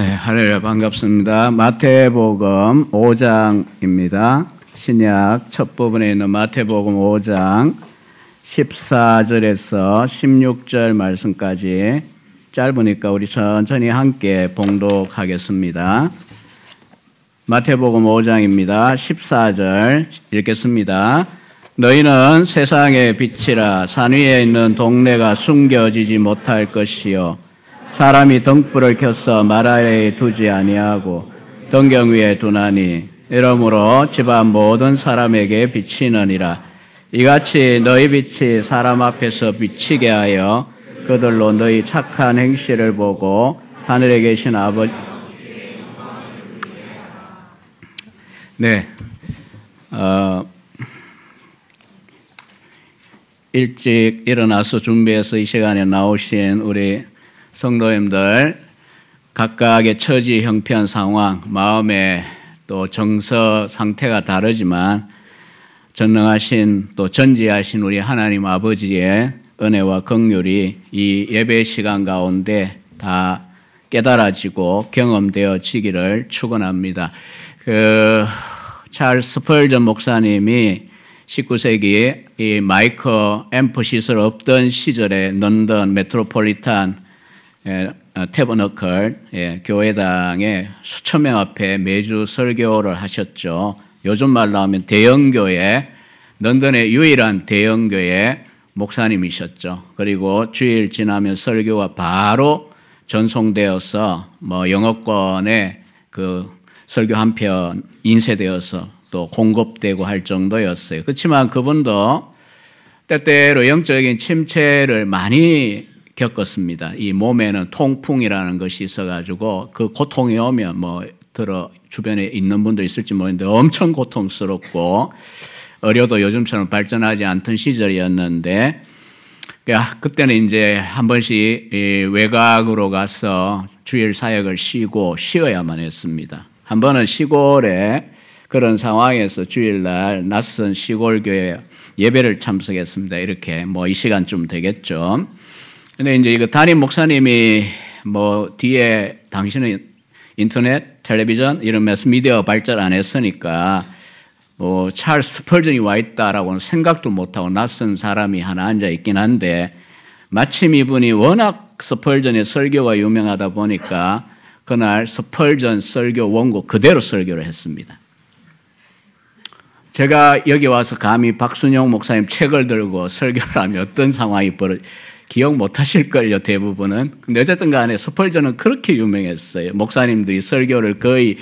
네, 할렐루야 반갑습니다. 마태복음 5장입니다. 신약 첫 부분에 있는 마태복음 5장 14절에서 16절 말씀까지 짧으니까 우리 천천히 함께 봉독하겠습니다. 마태복음 5장입니다. 14절 읽겠습니다. 너희는 세상의 빛이라 산 위에 있는 동네가 숨겨지지 못할 것이요 사람이 등불을 켜서 말 아래에 두지 아니하고 등경 위에 두나니 이러므로 집안 모든 사람에게 비치느니라. 이같이 너희 빛이 사람 앞에서 비치게 하여 그들로 너희 착한 행실을 보고 하늘에 계신 아버지 네. 어, 일찍 일어나서 준비해서 이 시간에 나오신 우리 성도님들 각각의 처지 형편 상황 마음의 또 정서 상태가 다르지만 전능하신 또 전지하신 우리 하나님 아버지의 은혜와 긍휼이 이 예배 시간 가운데 다 깨달아지고 경험되어지기를 축원합니다. 그 찰스 펄전 목사님이 19세기 이 마이크 앰프 시설 없던 시절에 런던 메트로폴리탄 어, 태버너클 예, 교회당에 수천 명 앞에 매주 설교를 하셨죠. 요즘 말로 하면 대형교회, 런던의 유일한 대형교회 목사님이셨죠. 그리고 주일 지나면 설교가 바로 전송되어서 뭐 영어권에 그 설교 한 편 인쇄되어서 또 공급되고 할 정도였어요. 그렇지만 그분도 때때로 영적인 침체를 많이 겪었습니다. 이 몸에는 통풍이라는 것이 있어가지고 그 고통이 오면 뭐 들어 주변에 있는 분들 있을지 모르는데 엄청 고통스럽고 어려도 요즘처럼 발전하지 않던 시절이었는데 그때는 이제 한 번씩 외곽으로 가서 주일 사역을 쉬고 쉬어야만 했습니다. 한 번은 시골에 그런 상황에서 주일날 낯선 시골 교회 예배를 참석했습니다. 이렇게 뭐 이 시간쯤 되겠죠. 근데 이제 이거 담임 목사님이 뭐 뒤에 당신은 인터넷, 텔레비전 이런 매스미디어 발전 안 했으니까 뭐 찰스 펄전이 와 있다라고는 생각도 못하고 낯선 사람이 하나 앉아 있긴 한데 마침 이분이 워낙 스펄전의 설교가 유명하다 보니까 그날 스펄전 설교 원고 그대로 설교를 했습니다. 제가 여기 와서 감히 박순영 목사님 책을 들고 설교를 하면 어떤 상황이 벌어 기억 못 하실걸요, 대부분은. 근데 어쨌든 간에 스펄전은 그렇게 유명했어요. 목사님들이 설교를 거의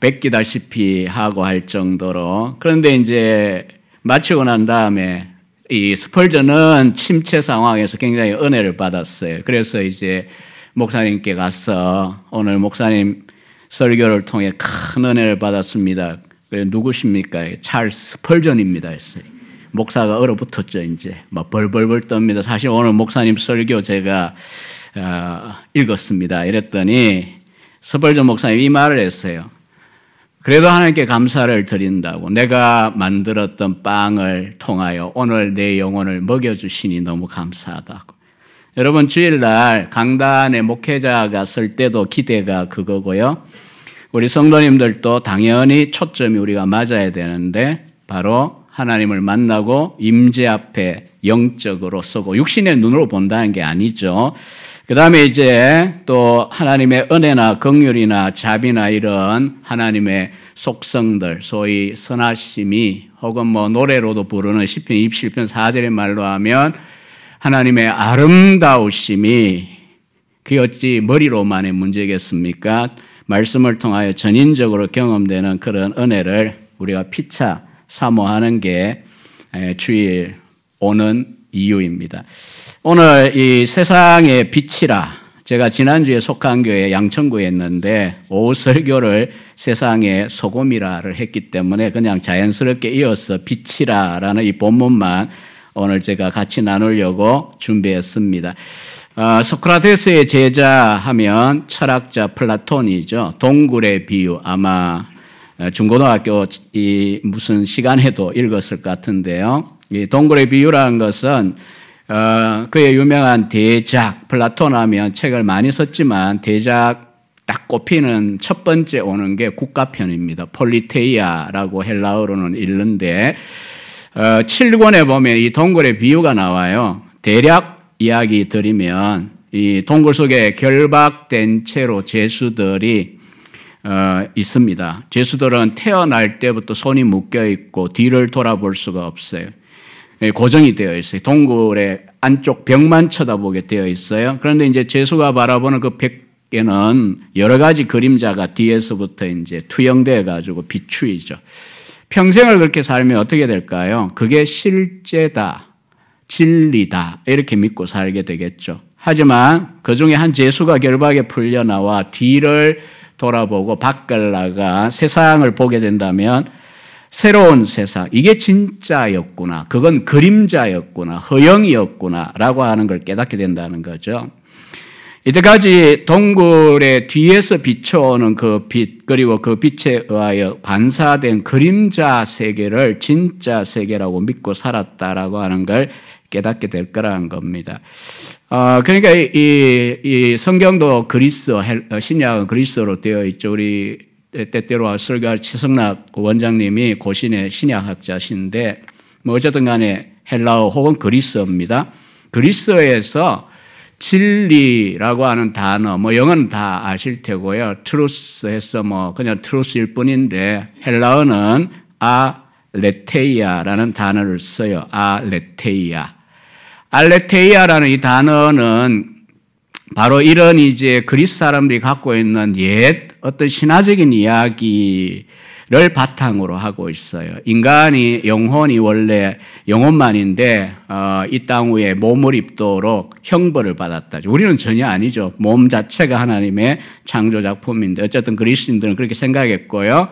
뺏기다시피 하고 할 정도로. 그런데 이제 마치고 난 다음에 이 스펄전은 침체 상황에서 굉장히 은혜를 받았어요. 그래서 이제 목사님께 가서 오늘 목사님 설교를 통해 큰 은혜를 받았습니다. 누구십니까? 찰스 스펄전입니다. 했어요. 목사가 얼어붙었죠, 이제. 막 벌벌벌 떱니다. 사실 오늘 목사님 설교 제가 어, 읽었습니다. 이랬더니 스펄전 목사님 이 말을 했어요. 그래도 하나님께 감사를 드린다고. 내가 만들었던 빵을 통하여 오늘 내 영혼을 먹여주시니 너무 감사하다고. 여러분, 주일날 강단에 목회자가 설 때도 기대가 그거고요. 우리 성도님들도 당연히 초점이 우리가 맞아야 되는데 바로 하나님을 만나고 임재 앞에 영적으로 서고 육신의 눈으로 본다는 게 아니죠. 그 다음에 이제 또 하나님의 은혜나 긍휼이나 자비나 이런 하나님의 속성들, 소위 선하심이 혹은 뭐 노래로도 부르는 시편 27편 4절의 말로 하면 하나님의 아름다우심이 그 어찌 머리로만의 문제겠습니까? 말씀을 통하여 전인적으로 경험되는 그런 은혜를 우리가 피차 사모하는 게 주일 오는 이유입니다. 오늘 이 세상의 빛이라 제가 지난주에 속한 교회 양천구에 있는데 오후 설교를 세상의 소금이라를 했기 때문에 그냥 자연스럽게 이어서 빛이라라는 이 본문만 오늘 제가 같이 나누려고 준비했습니다. 어, 소크라테스의 제자 하면 철학자 플라톤이죠. 동굴의 비유 아마 중고등학교 이 무슨 시간에도 읽었을 것 같은데요. 이 동굴의 비유라는 것은 어, 그의 유명한 대작 플라톤 하면 책을 많이 썼지만 대작 딱 꼽히는 첫 번째 오는 게 국가편입니다. Πολιτεία라고 헬라어로는 읽는데 어, 7권에 보면 이 동굴의 비유가 나와요. 대략 이야기 드리면 이 동굴 속에 결박된 채로 죄수들이 어, 있습니다. 죄수들은 태어날 때부터 손이 묶여 있고 뒤를 돌아볼 수가 없어요. 예, 고정이 되어 있어요. 동굴의 안쪽 벽만 쳐다보게 되어 있어요. 그런데 이제 죄수가 바라보는 그 벽에는 여러 가지 그림자가 뒤에서부터 이제 투영되어 가지고 비추이죠. 평생을 그렇게 살면 어떻게 될까요? 그게 실제다, 진리다 이렇게 믿고 살게 되겠죠. 하지만 그 중에 한 죄수가 결박에 풀려 나와 뒤를 돌아보고 밖을 나가 세상을 보게 된다면 새로운 세상, 이게 진짜였구나. 그건 그림자였구나. 허영이었구나. 라고 하는 걸 깨닫게 된다는 거죠. 이때까지 동굴의 뒤에서 비춰오는 그 빛, 그리고 그 빛에 의하여 반사된 그림자 세계를 진짜 세계라고 믿고 살았다라고 하는 걸 깨닫게 될 거라는 겁니다. 어, 그러니까 이, 이 성경도 그리스어, 신약은 그리스어로 되어 있죠. 우리 때때로 설교할 최승락 원장님이 고신의 신약학자신데 뭐 어쨌든 간에 헬라어 혹은 그리스어입니다. 그리스어에서 진리라고 하는 단어, 뭐 영어는 다 아실 테고요. truth 해서 뭐 그냥 truth일 뿐인데 헬라어는 아 레테이아라는 단어를 써요. 아 레테이아. 알레테이아라는 이 단어는 바로 이런 이제 그리스 사람들이 갖고 있는 옛 어떤 신화적인 이야기를 바탕으로 하고 있어요. 인간이 영혼이 원래 영혼만인데 어, 이땅 위에 몸을 입도록 형벌을 받았다. 우리는 전혀 아니죠. 몸 자체가 하나님의 창조 작품인데 어쨌든 그리스인들은 그렇게 생각했고요.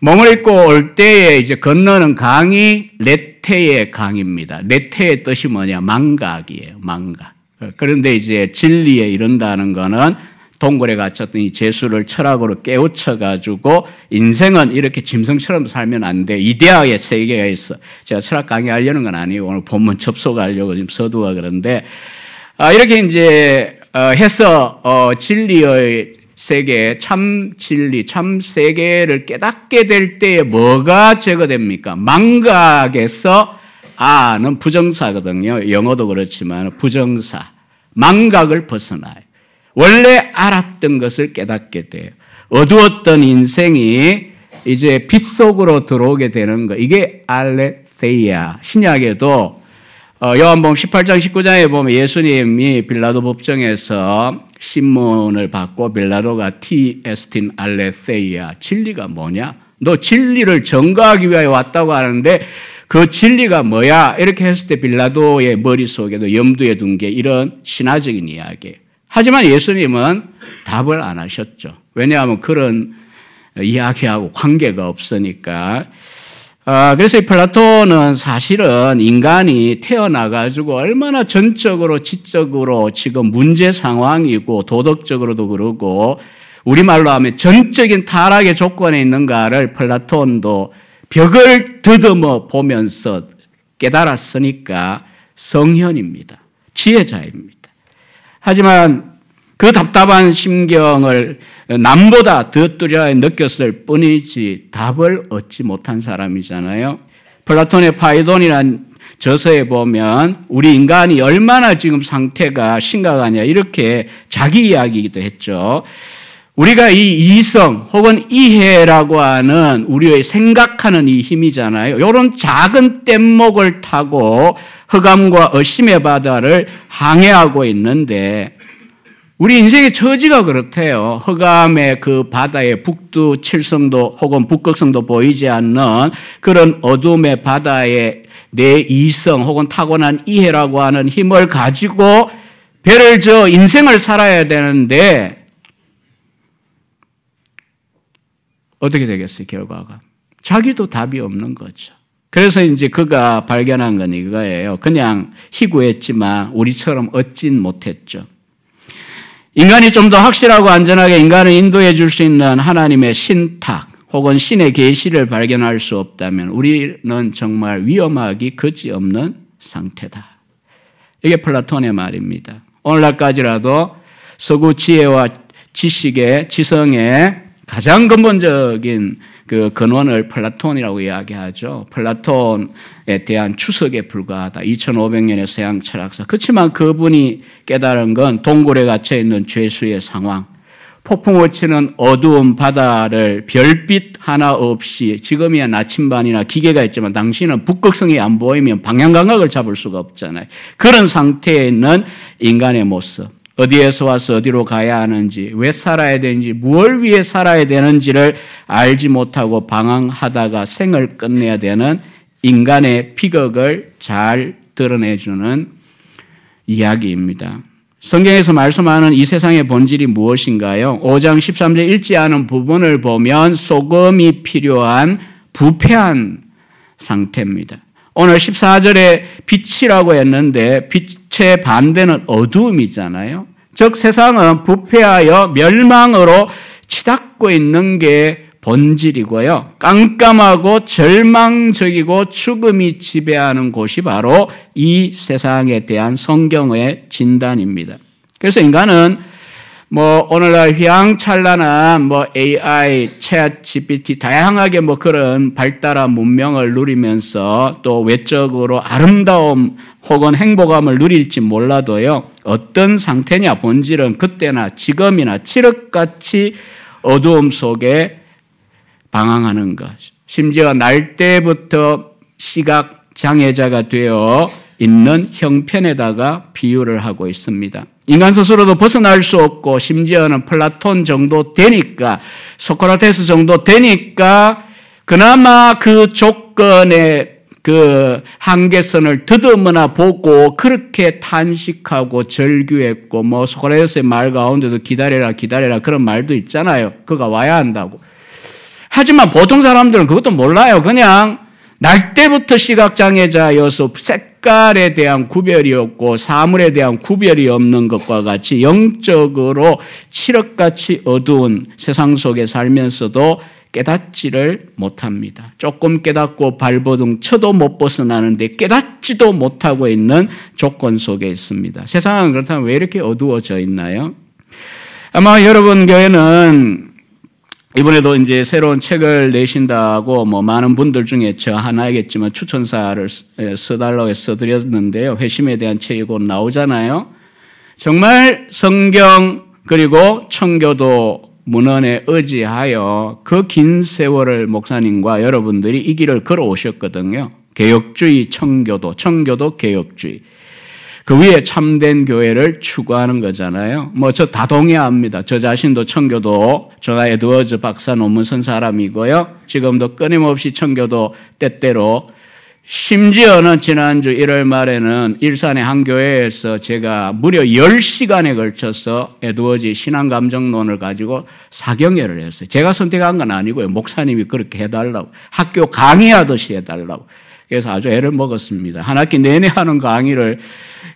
몸을 입고 올 때에 이제 건너는 강이 레 테의 강입니다. 레테의 뜻이 뭐냐? 망각이에요. 망각. 그런데 이제 진리에 이른다는 거는 동굴에 갇혔던 이 재수를 철학으로 깨우쳐 가지고 인생은 이렇게 짐승처럼 살면 안 돼. 이데아의 세계가 있어. 제가 철학 강의하려는 건 아니고 오늘 본문 접속하려고 지금 서두가 그런데 아, 이렇게 이제 어, 해서 어, 진리의 세계, 참 진리, 참 세계를 깨닫게 될 때에 뭐가 제거됩니까? 망각에서 아는 부정사거든요. 영어도 그렇지만 부정사. 망각을 벗어나요. 원래 알았던 것을 깨닫게 돼요. 어두웠던 인생이 이제 빛 속으로 들어오게 되는 거. 이게 알레세이아. 신약에도 어, 요한복음 18장 19장에 보면 예수님이 빌라도 법정에서 신문을 받고 빌라도가 티 에스틴 알레세이아 진리가 뭐냐? 너 진리를 증거하기 위하여 왔다고 하는데 그 진리가 뭐야? 이렇게 했을 때 빌라도의 머릿속에도 염두에 둔 게 이런 신화적인 이야기예요. 하지만 예수님은 답을 안 하셨죠. 왜냐하면 그런 이야기하고 관계가 없으니까. 아, 그래서 이 플라톤은 사실은 인간이 태어나가지고 얼마나 전적으로, 지적으로 지금 문제 상황이고 도덕적으로도 그러고 우리말로 하면 전적인 타락의 조건에 있는가를 플라톤도 벽을 더듬어 보면서 깨달았으니까 성현입니다. 지혜자입니다. 하지만 그 답답한 심경을 남보다 더 뚜렷하게 느꼈을 뿐이지 답을 얻지 못한 사람이잖아요. 플라톤의 파이돈이란 저서에 보면 우리 인간이 얼마나 지금 상태가 심각하냐 이렇게 자기 이야기기도 했죠. 우리가 이 이성 혹은 이해라고 하는 우리의 생각하는 이 힘이잖아요. 이런 작은 뗏목을 타고 흑암과 의심의 바다를 항해하고 있는데 우리 인생의 처지가 그렇대요. 흑암의 그 바다에 북두 칠성도 혹은 북극성도 보이지 않는 그런 어둠의 바다에 내 이성 혹은 타고난 이해라고 하는 힘을 가지고 배를 저 인생을 살아야 되는데 어떻게 되겠어요, 결과가? 자기도 답이 없는 거죠. 그래서 이제 그가 발견한 건 이거예요. 그냥 희구했지만 우리처럼 얻진 못했죠. 인간이 좀 더 확실하고 안전하게 인간을 인도해 줄 수 있는 하나님의 신탁 혹은 신의 계시를 발견할 수 없다면 우리는 정말 위험하기 그지없는 상태다. 이게 플라톤의 말입니다. 오늘날까지라도 서구 지혜와 지식의 지성의 가장 근본적인 그 근원을 플라톤이라고 이야기하죠. 플라톤에 대한 주석에 불과하다. 2500년의 서양 철학사. 그렇지만 그분이 깨달은 건 동굴에 갇혀 있는 죄수의 상황. 폭풍을 치는 어두운 바다를 별빛 하나 없이 지금이야 나침반이나 기계가 있지만 당신은 북극성이 안 보이면 방향 감각을 잡을 수가 없잖아요. 그런 상태에 있는 인간의 모습. 어디에서 와서 어디로 가야 하는지, 왜 살아야 되는지, 무엇을 위해 살아야 되는지를 알지 못하고 방황하다가 생을 끝내야 되는 인간의 비극을 잘 드러내주는 이야기입니다. 성경에서 말씀하는 이 세상의 본질이 무엇인가요? 5장 13절 읽지 않은 부분을 보면 소금이 필요한 부패한 상태입니다. 오늘 14절에 빛이라고 했는데 빛의 반대는 어두움이잖아요. 즉 세상은 부패하여 멸망으로 치닫고 있는 게 본질이고요. 깜깜하고 절망적이고 죽음이 지배하는 곳이 바로 이 세상에 대한 성경의 진단입니다. 그래서 인간은 뭐 오늘날 휘황찬란한 뭐 AI, 챗 GPT 다양하게 뭐 그런 발달한 문명을 누리면서 또 외적으로 아름다움 혹은 행복함을 누릴지 몰라도요. 어떤 상태냐 본질은 그때나 지금이나 칠흑같이 어두움 속에 방황하는 것. 심지어 날 때부터 시각 장애자가 되어 있는 형편에다가 비유를 하고 있습니다. 인간 스스로도 벗어날 수 없고 심지어는 플라톤 정도 되니까 소크라테스 정도 되니까 그나마 그 조건의 그 한계선을 더듬어나 보고 그렇게 탄식하고 절규했고 뭐 소크라테스의 말 가운데도 기다려라 기다려라 그런 말도 있잖아요. 그가 와야 한다고. 하지만 보통 사람들은 그것도 몰라요. 그냥 날 때부터 시각장애자여서 색깔에 대한 구별이 없고 사물에 대한 구별이 없는 것과 같이 영적으로 칠흑같이 어두운 세상 속에 살면서도 깨닫지를 못합니다. 조금 깨닫고 발버둥 쳐도 못 벗어나는데 깨닫지도 못하고 있는 조건 속에 있습니다. 세상은 그렇다면 왜 이렇게 어두워져 있나요? 아마 여러분 교회는 이번에도 이제 새로운 책을 내신다고 뭐 많은 분들 중에 저 하나이겠지만 추천사를 써달라고 해서 드렸는데요. 회심에 대한 책이 곧 나오잖아요. 정말 성경 그리고 청교도 문헌에 의지하여 그 긴 세월을 목사님과 여러분들이 이 길을 걸어오셨거든요. 개혁주의 청교도, 청교도 개혁주의. 그 위에 참된 교회를 추구하는 거잖아요. 뭐 저 다 동의합니다. 저 자신도 청교도 저가 에드워즈 박사 논문 쓴 사람이고요. 지금도 끊임없이 청교도 때때로 심지어는 지난주 1월 말에는 일산의 한 교회에서 제가 무려 10시간에 걸쳐서 에드워즈 신앙감정론을 가지고 사경회를 했어요. 제가 선택한 건 아니고요. 목사님이 그렇게 해달라고. 학교 강의하듯이 해달라고. 그래서 아주 애를 먹었습니다. 한 학기 내내 하는 강의를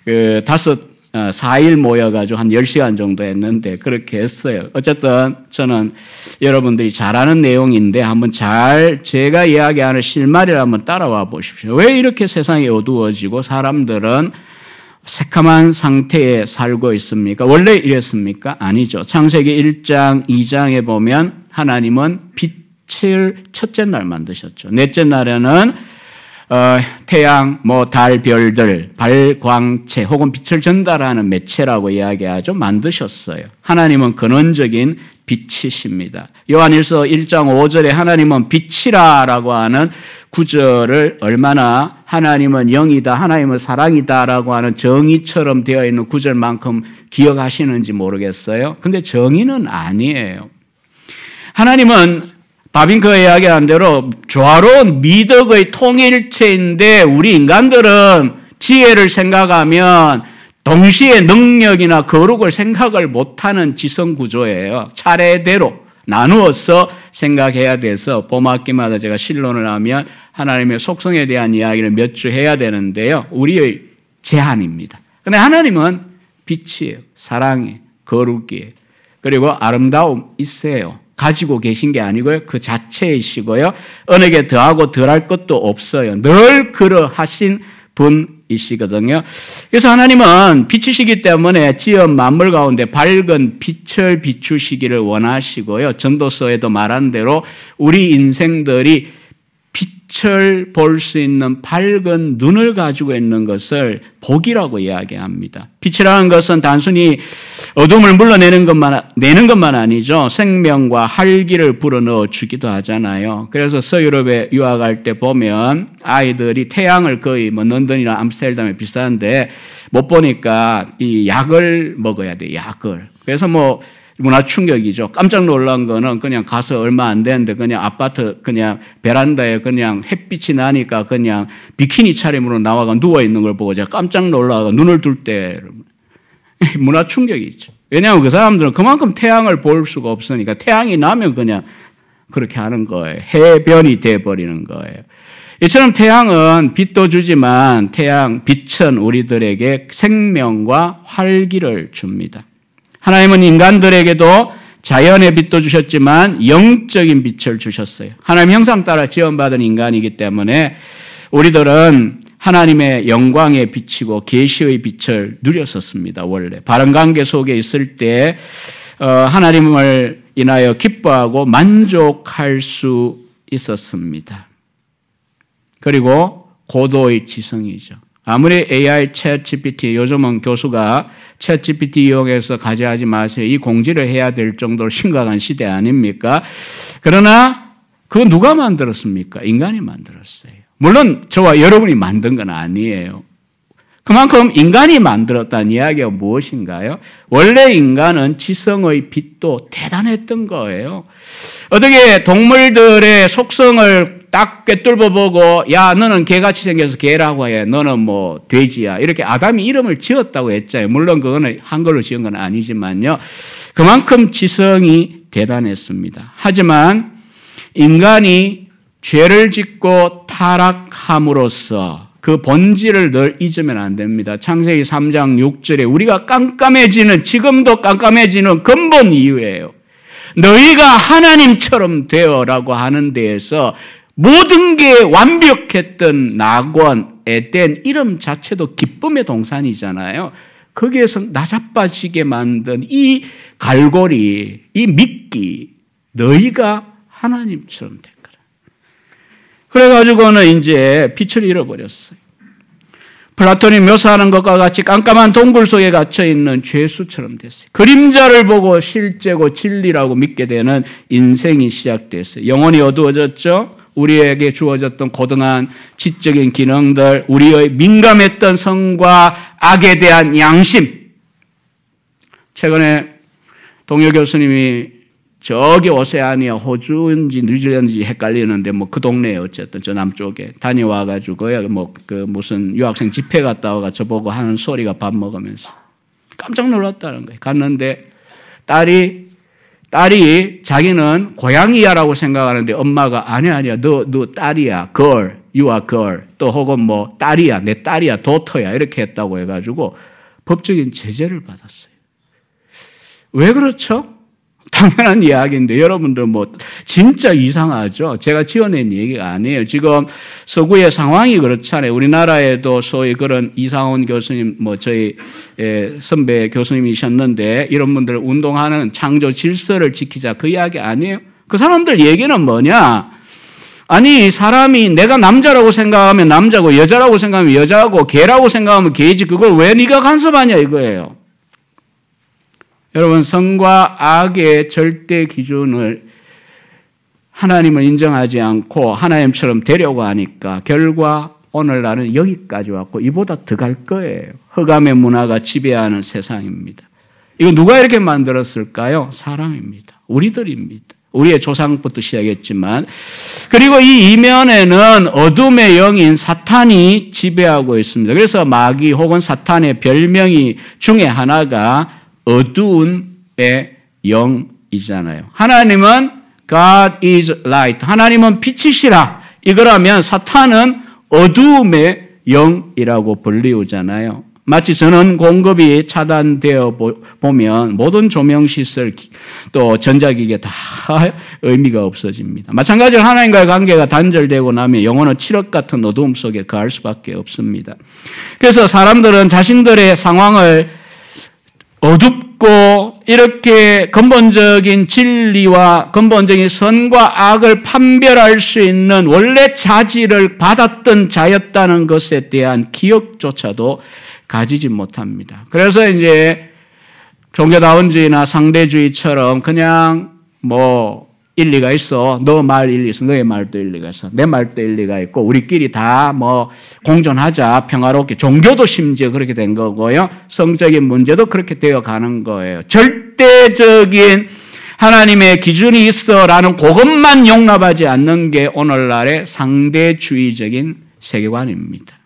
그 다섯, 어, 4일 모여가지고 한 10시간 정도 했는데 그렇게 했어요. 어쨌든 저는 여러분들이 잘 아는 내용인데 한번 잘 제가 이야기하는 실마리를 한번 따라와 보십시오. 왜 이렇게 세상이 어두워지고 사람들은 새카만 상태에 살고 있습니까? 원래 이랬습니까? 아니죠. 창세기 1장, 2장에 보면 하나님은 빛을 첫째 날 만드셨죠. 넷째 날에는 어, 태양, 뭐 달, 별들, 발광체 혹은 빛을 전달하는 매체라고 이야기하죠. 만드셨어요. 하나님은 근원적인 빛이십니다. 요한일서 1장 5절에 하나님은 빛이라라고 하는 구절을 얼마나 하나님은 영이다, 하나님은 사랑이다라고 하는 정의처럼 되어 있는 구절만큼 기억하시는지 모르겠어요. 근데 정의는 아니에요. 하나님은 바빙크가 이야기한 대로 조화로운 미덕의 통일체인데 우리 인간들은 지혜를 생각하면 동시에 능력이나 거룩을 생각을 못하는 지성 구조예요. 차례대로 나누어서 생각해야 돼서 봄학기마다 제가 신론을 하면 하나님의 속성에 대한 이야기를 몇 주 해야 되는데요. 우리의 제한입니다. 근데 하나님은 빛이에요. 사랑이 거룩이에요. 그리고 아름다움 있어요. 가지고 계신 게 아니고요. 그 자체이시고요. 은에게 더하고 덜할 것도 없어요. 늘 그러하신 분이시거든요. 그래서 하나님은 빛이시기 때문에 지은 만물 가운데 밝은 빛을 비추시기를 원하시고요. 전도서에도 말한 대로 우리 인생들이 빛을 볼 수 있는 밝은 눈을 가지고 있는 것을 복이라고 이야기합니다. 빛이라는 것은 단순히 어둠을 물러내는 것만 내는 것만 아니죠. 생명과 활기를 불어넣어 주기도 하잖아요. 그래서 서유럽에 유학할 때 보면 아이들이 태양을 거의 뭐 런던이나 암스테르담에 비슷한데 못 보니까 이 약을 먹어야 돼. 약을. 그래서 뭐 문화 충격이죠. 깜짝 놀란 거는 그냥 가서 얼마 안 되는데 그냥 아파트 그냥 베란다에 그냥 햇빛이 나니까 그냥 비키니 차림으로 나와가 누워 있는 걸 보고 제가 깜짝 놀라가 눈을 들때 문화 충격이죠. 왜냐하면 그 사람들은 그만큼 태양을 볼 수가 없으니까 태양이 나면 그냥 그렇게 하는 거예요. 해변이 돼 버리는 거예요. 이처럼 태양은 빛도 주지만 태양, 빛은 우리들에게 생명과 활기를 줍니다. 하나님은 인간들에게도 자연의 빛도 주셨지만 영적인 빛을 주셨어요. 하나님 형상 따라 지원받은 인간이기 때문에 우리들은 하나님의 영광의 빛이고 계시의 빛을 누렸었습니다. 원래 바른 관계 속에 있을 때 어, 하나님을 인하여 기뻐하고 만족할 수 있었습니다. 그리고 고도의 지성이죠. 아무리 AI 챗 GPT 요즘은 교수가 챗 GPT 이용해서 가져하지 마세요. 이 공지를 해야 될 정도로 심각한 시대 아닙니까? 그러나 그거 누가 만들었습니까? 인간이 만들었어요. 물론 저와 여러분이 만든 건 아니에요. 그만큼 인간이 만들었다는 이야기가 무엇인가요? 원래 인간은 지성의 빛도 대단했던 거예요. 어떻게 동물들의 속성을 딱 꿰뚫어 보고 야 너는 개같이 생겨서 개라고 해. 너는 뭐 돼지야. 이렇게 아담이 이름을 지었다고 했잖아요. 물론 그거는 한글로 지은 건 아니지만요. 그만큼 지성이 대단했습니다. 하지만 인간이 죄를 짓고 타락함으로써 그 본질을 늘 잊으면 안 됩니다. 창세기 3장 6절에 우리가 깜깜해지는 지금도 깜깜해지는 근본 이유예요. 너희가 하나님처럼 되어라고 하는 데에서 모든 게 완벽했던 낙원, 에덴 이름 자체도 기쁨의 동산이잖아요. 거기에서 나자빠지게 만든 이 갈고리, 이 미끼, 너희가 하나님처럼 된 거라. 그래가지고는 이제 빛을 잃어버렸어요. 플라톤이 묘사하는 것과 같이 깜깜한 동굴 속에 갇혀 있는 죄수처럼 됐어요. 그림자를 보고 실제고 진리라고 믿게 되는 인생이 시작됐어요. 영혼이 어두워졌죠. 우리에게 주어졌던 고등한 지적인 기능들, 우리의 민감했던 성과 악에 대한 양심. 최근에 동료 교수님이 저기 오세아니아 호주인지 뉴질랜드인지 헷갈리는데 뭐 그 동네에 어쨌든 저 남쪽에 다녀와 가지고요 뭐 그 무슨 유학생 집회 갔다 와가 저보고 하는 소리가 밥 먹으면서 깜짝 놀랐다는 거예요. 갔는데 딸이 딸이 자기는 고양이야라고 생각하는데 엄마가 아니 아니야 너 너 딸이야 girl you are girl 또 혹은 뭐 딸이야 내 딸이야 도터야 이렇게 했다고 해가지고 법적인 제재를 받았어요. 왜 그렇죠? 당연한 이야기인데 여러분들 뭐 진짜 이상하죠. 제가 지어낸 얘기가 아니에요. 지금 서구의 상황이 그렇잖아요. 우리나라에도 소위 그런 이상훈 교수님 뭐 저희 선배 교수님이셨는데 이런 분들 운동하는 창조 질서를 지키자 그 이야기 아니에요. 그 사람들 얘기는 뭐냐? 아니 사람이 내가 남자라고 생각하면 남자고 여자라고 생각하면 여자고 개라고 생각하면 개지 그걸 왜 네가 간섭하냐 이거예요. 여러분, 성과 악의 절대 기준을 하나님을 인정하지 않고 하나님처럼 되려고 하니까 결과 오늘날은 여기까지 왔고 이보다 더 갈 거예요. 흑암의 문화가 지배하는 세상입니다. 이거 누가 이렇게 만들었을까요? 사람입니다. 우리들입니다. 우리의 조상부터 시작했지만 그리고 이 이면에는 어둠의 영인 사탄이 지배하고 있습니다. 그래서 마귀 혹은 사탄의 별명이 중에 하나가 어두운 의 영이잖아요. 하나님은 God is light. 하나님은 빛이시라. 이거라면 사탄은 어두움의 영이라고 불리우잖아요. 마치 전원 공급이 차단되어 보면 모든 조명 시설 또 전자기계 다 의미가 없어집니다. 마찬가지로 하나님과의 관계가 단절되고 나면 영혼은 칠흑 같은 어두움 속에 거할 수밖에 없습니다. 그래서 사람들은 자신들의 상황을 어둡고 이렇게 근본적인 진리와 근본적인 선과 악을 판별할 수 있는 원래 자질을 받았던 자였다는 것에 대한 기억조차도 가지지 못합니다. 그래서 이제 종교다운주의나 상대주의처럼 그냥 뭐 일리가 있어. 너 말 일리 있어. 너의 말도 일리가 있어. 내 말도 일리가 있고 우리끼리 다 뭐 공존하자. 평화롭게. 종교도 심지어 그렇게 된 거고요. 성적인 문제도 그렇게 되어 가는 거예요. 절대적인 하나님의 기준이 있어라는 그것만 용납하지 않는 게 오늘날의 상대주의적인 세계관입니다.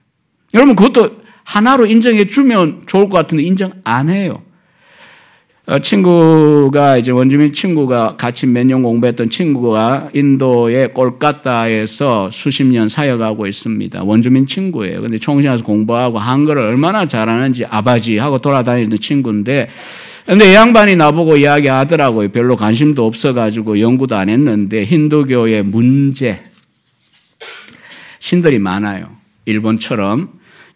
여러분 그것도 하나로 인정해 주면 좋을 것 같은데 인정 안 해요. 어, 친구가 이제 원주민 친구가 같이 몇 년 공부했던 친구가 인도의 꼴까따에서 수십 년 사역하고 있습니다. 원주민 친구예요. 근데 총신 와서 공부하고 한글을 얼마나 잘하는지 아바지 하고 돌아다니는 친구인데 근데 이 양반이 나보고 이야기하더라고요. 별로 관심도 없어가지고 연구도 안 했는데 힌두교의 문제 신들이 많아요. 일본처럼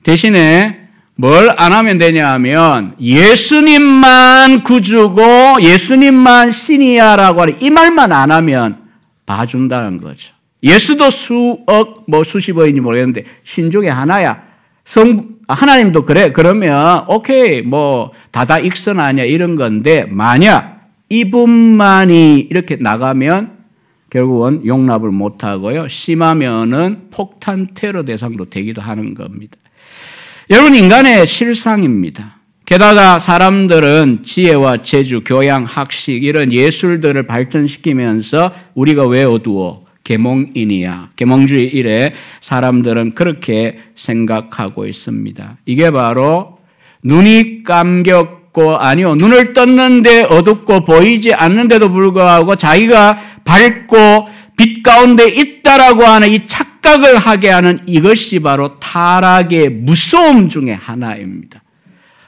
대신에 뭘 안 하면 되냐 하면 예수님만 구주고 예수님만 신이야라고 하는 이 말만 안 하면 봐준다는 거죠. 예수도 수억 뭐 수십억인지 모르겠는데 신중에 하나야. 성 하나님도 그래. 그러면 오케이 뭐 다다 익선 아니야 이런 건데 만약 이분만이 이렇게 나가면 결국은 용납을 못 하고요. 심하면은 폭탄 테러 대상도 되기도 하는 겁니다. 여러분, 인간의 실상입니다. 게다가 사람들은 지혜와 재주, 교양, 학식, 이런 예술들을 발전시키면서 우리가 왜 어두워? 계몽인이야. 계몽주의 이래 사람들은 그렇게 생각하고 있습니다. 이게 바로 눈이 감겼고, 아니요, 눈을 떴는데 어둡고 보이지 않는데도 불구하고 자기가 밝고 빛 가운데 있다라고 하는 이 착 각을 하게 하는 이것이 바로 타락의 무서움 중에 하나입니다.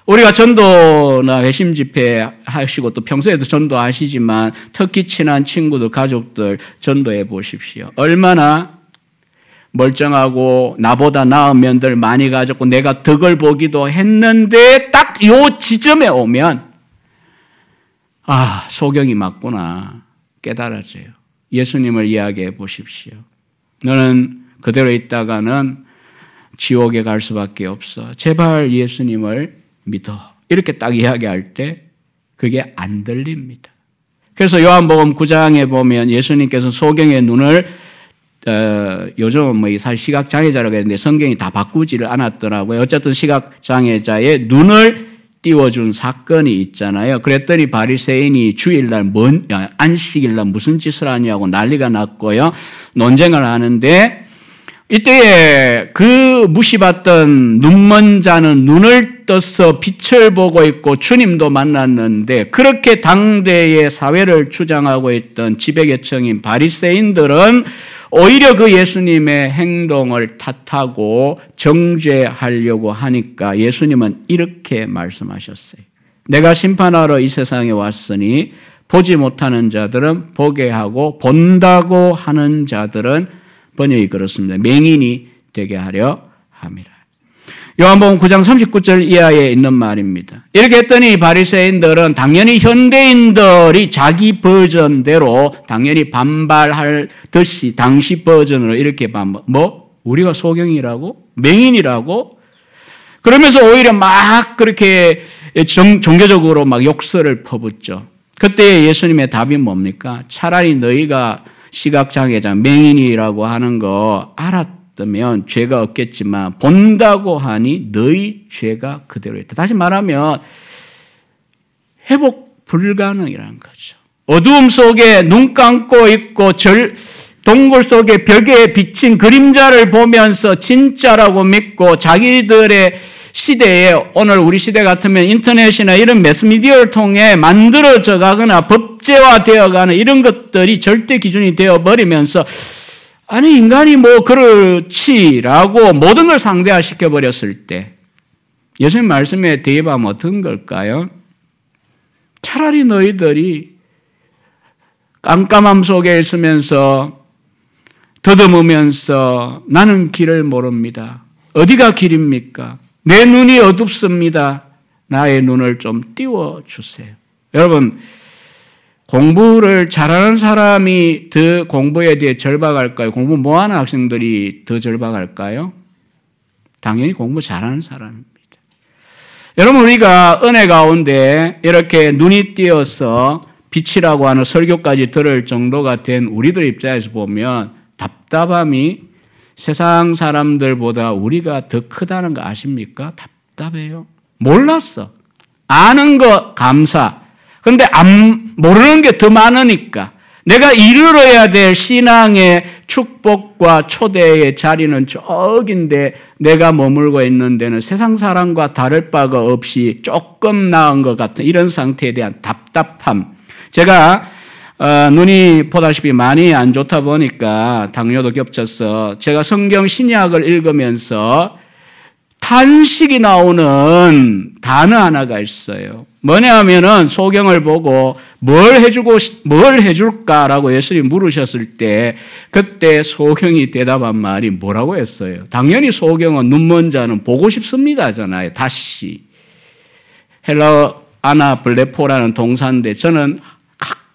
우리가 전도나 회심 집회 하시고 또 평소에도 전도하시지만 특히 친한 친구들, 가족들 전도해 보십시오. 얼마나 멀쩡하고 나보다 나은 면들 많이 가졌고 내가 덕을 보기도 했는데 딱 요 지점에 오면 아, 소경이 맞구나 깨달아져요. 예수님을 이야기해 보십시오. 너는 그대로 있다가는 지옥에 갈 수밖에 없어. 제발 예수님을 믿어. 이렇게 딱 이야기할 때 그게 안 들립니다. 그래서 요한복음 9장에 보면 예수님께서 소경의 눈을 어, 요즘은 뭐 사실 시각 장애자라고 했는데 성경이 다 바꾸지를 않았더라고요. 어쨌든 시각 장애자의 눈을 띄워준 사건이 있잖아요. 그랬더니 바리새인이 주일날 뭔 안식일날 무슨 짓을 하냐고 난리가 났고요. 논쟁을 하는데 이때에 그 무시받던 눈먼 자는 눈을 떠서 빛을 보고 있고 주님도 만났는데 그렇게 당대의 사회를 주장하고 있던 지배계층인 바리새인들은 오히려 그 예수님의 행동을 탓하고 정죄하려고 하니까 예수님은 이렇게 말씀하셨어요. 내가 심판하러 이 세상에 왔으니 보지 못하는 자들은 보게 하고 본다고 하는 자들은 번역이 그렇습니다. 맹인이 되게 하려 합니다. 요한복음 9장 39절 이하에 있는 말입니다. 이렇게 했더니 바리새인들은 당연히 현대인들이 자기 버전대로 당연히 반발할 듯이 당시 버전으로 이렇게 반발. 뭐 우리가 소경이라고 맹인이라고 그러면서 오히려 막 그렇게 정, 종교적으로 막 욕설을 퍼붓죠. 그때 예수님의 답이 뭡니까? 차라리 너희가 시각장애자, 맹인이라고 하는 거 알았다면 죄가 없겠지만 본다고 하니 너희 죄가 그대로 있다. 다시 말하면 회복 불가능이라는 거죠. 어두움 속에 눈 감고 있고 절, 동굴 속에 벽에 비친 그림자를 보면서 진짜라고 믿고 자기들의 시대에 오늘 우리 시대 같으면 인터넷이나 이런 매스미디어를 통해 만들어져 가거나 법제화 되어 가는 이런 것들이 절대 기준이 되어 버리면서 아니 인간이 뭐 그렇지라고 모든 걸 상대화시켜 버렸을 때 예수님 말씀에 대입하면 어떤 걸까요? 차라리 너희들이 깜깜함 속에 있으면서 더듬으면서 나는 길을 모릅니다. 어디가 길입니까? 내 눈이 어둡습니다. 나의 눈을 좀 띄워 주세요. 여러분, 공부를 잘하는 사람이 더 공부에 대해 절박할까요? 공부 못하는 학생들이 더 절박할까요? 당연히 공부 잘하는 사람입니다. 여러분, 우리가 은혜 가운데 이렇게 눈이 띄어서 빛이라고 하는 설교까지 들을 정도가 된 우리들 입장에서 보면 답답함이 세상 사람들보다 우리가 더 크다는 거 아십니까? 답답해요. 몰랐어. 아는 거 감사. 근데 안, 모르는 게 더 많으니까. 내가 이르러야 될 신앙의 축복과 초대의 자리는 저긴데 내가 머물고 있는 데는 세상 사람과 다를 바가 없이 조금 나은 것 같은 이런 상태에 대한 답답함. 제가 어, 눈이 보다시피 많이 안 좋다 보니까 당뇨도 겹쳐서 제가 성경 신약을 읽으면서 탄식이 나오는 단어 하나가 있어요. 뭐냐 하면은 소경을 보고 뭘 해주고, 뭘 해줄까라고 예수님이 물으셨을 때 그때 소경이 대답한 말이 뭐라고 했어요? 당연히 소경은 눈먼 자는 보고 싶습니다 잖아요. 다시. 헬라 아나 블레포라는 동사인데 저는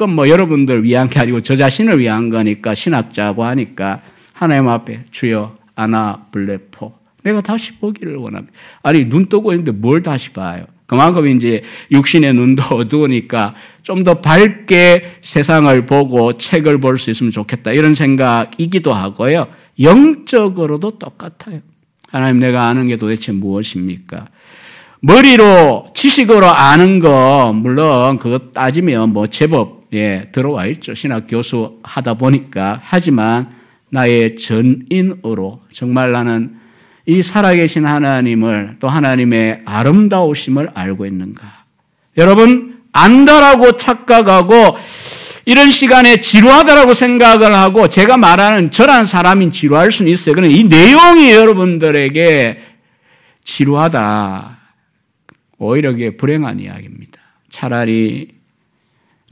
가끔 뭐 여러분들 위한 게 아니고 저 자신을 위한 거니까 신학자고 하니까 하나님 앞에 주여 아나 블레포 내가 다시 보기를 원합니다. 아니 눈 뜨고 있는데 뭘 다시 봐요? 그만큼 이제 육신의 눈도 어두우니까 좀 더 밝게 세상을 보고 책을 볼 수 있으면 좋겠다 이런 생각이기도 하고요. 영적으로도 똑같아요. 하나님 내가 아는 게 도대체 무엇입니까? 머리로 지식으로 아는 거 물론 그거 따지면 뭐 제법 예 들어와 있죠 신학 교수 하다 보니까 하지만 나의 전인으로 정말 나는 이 살아계신 하나님을 또 하나님의 아름다우심을 알고 있는가 여러분 안다라고 착각하고 이런 시간에 지루하다라고 생각을 하고 제가 말하는 저란 사람인 지루할 수는 있어요. 그런데 이 내용이 여러분들에게 지루하다. 오히려 그게 불행한 이야기입니다. 차라리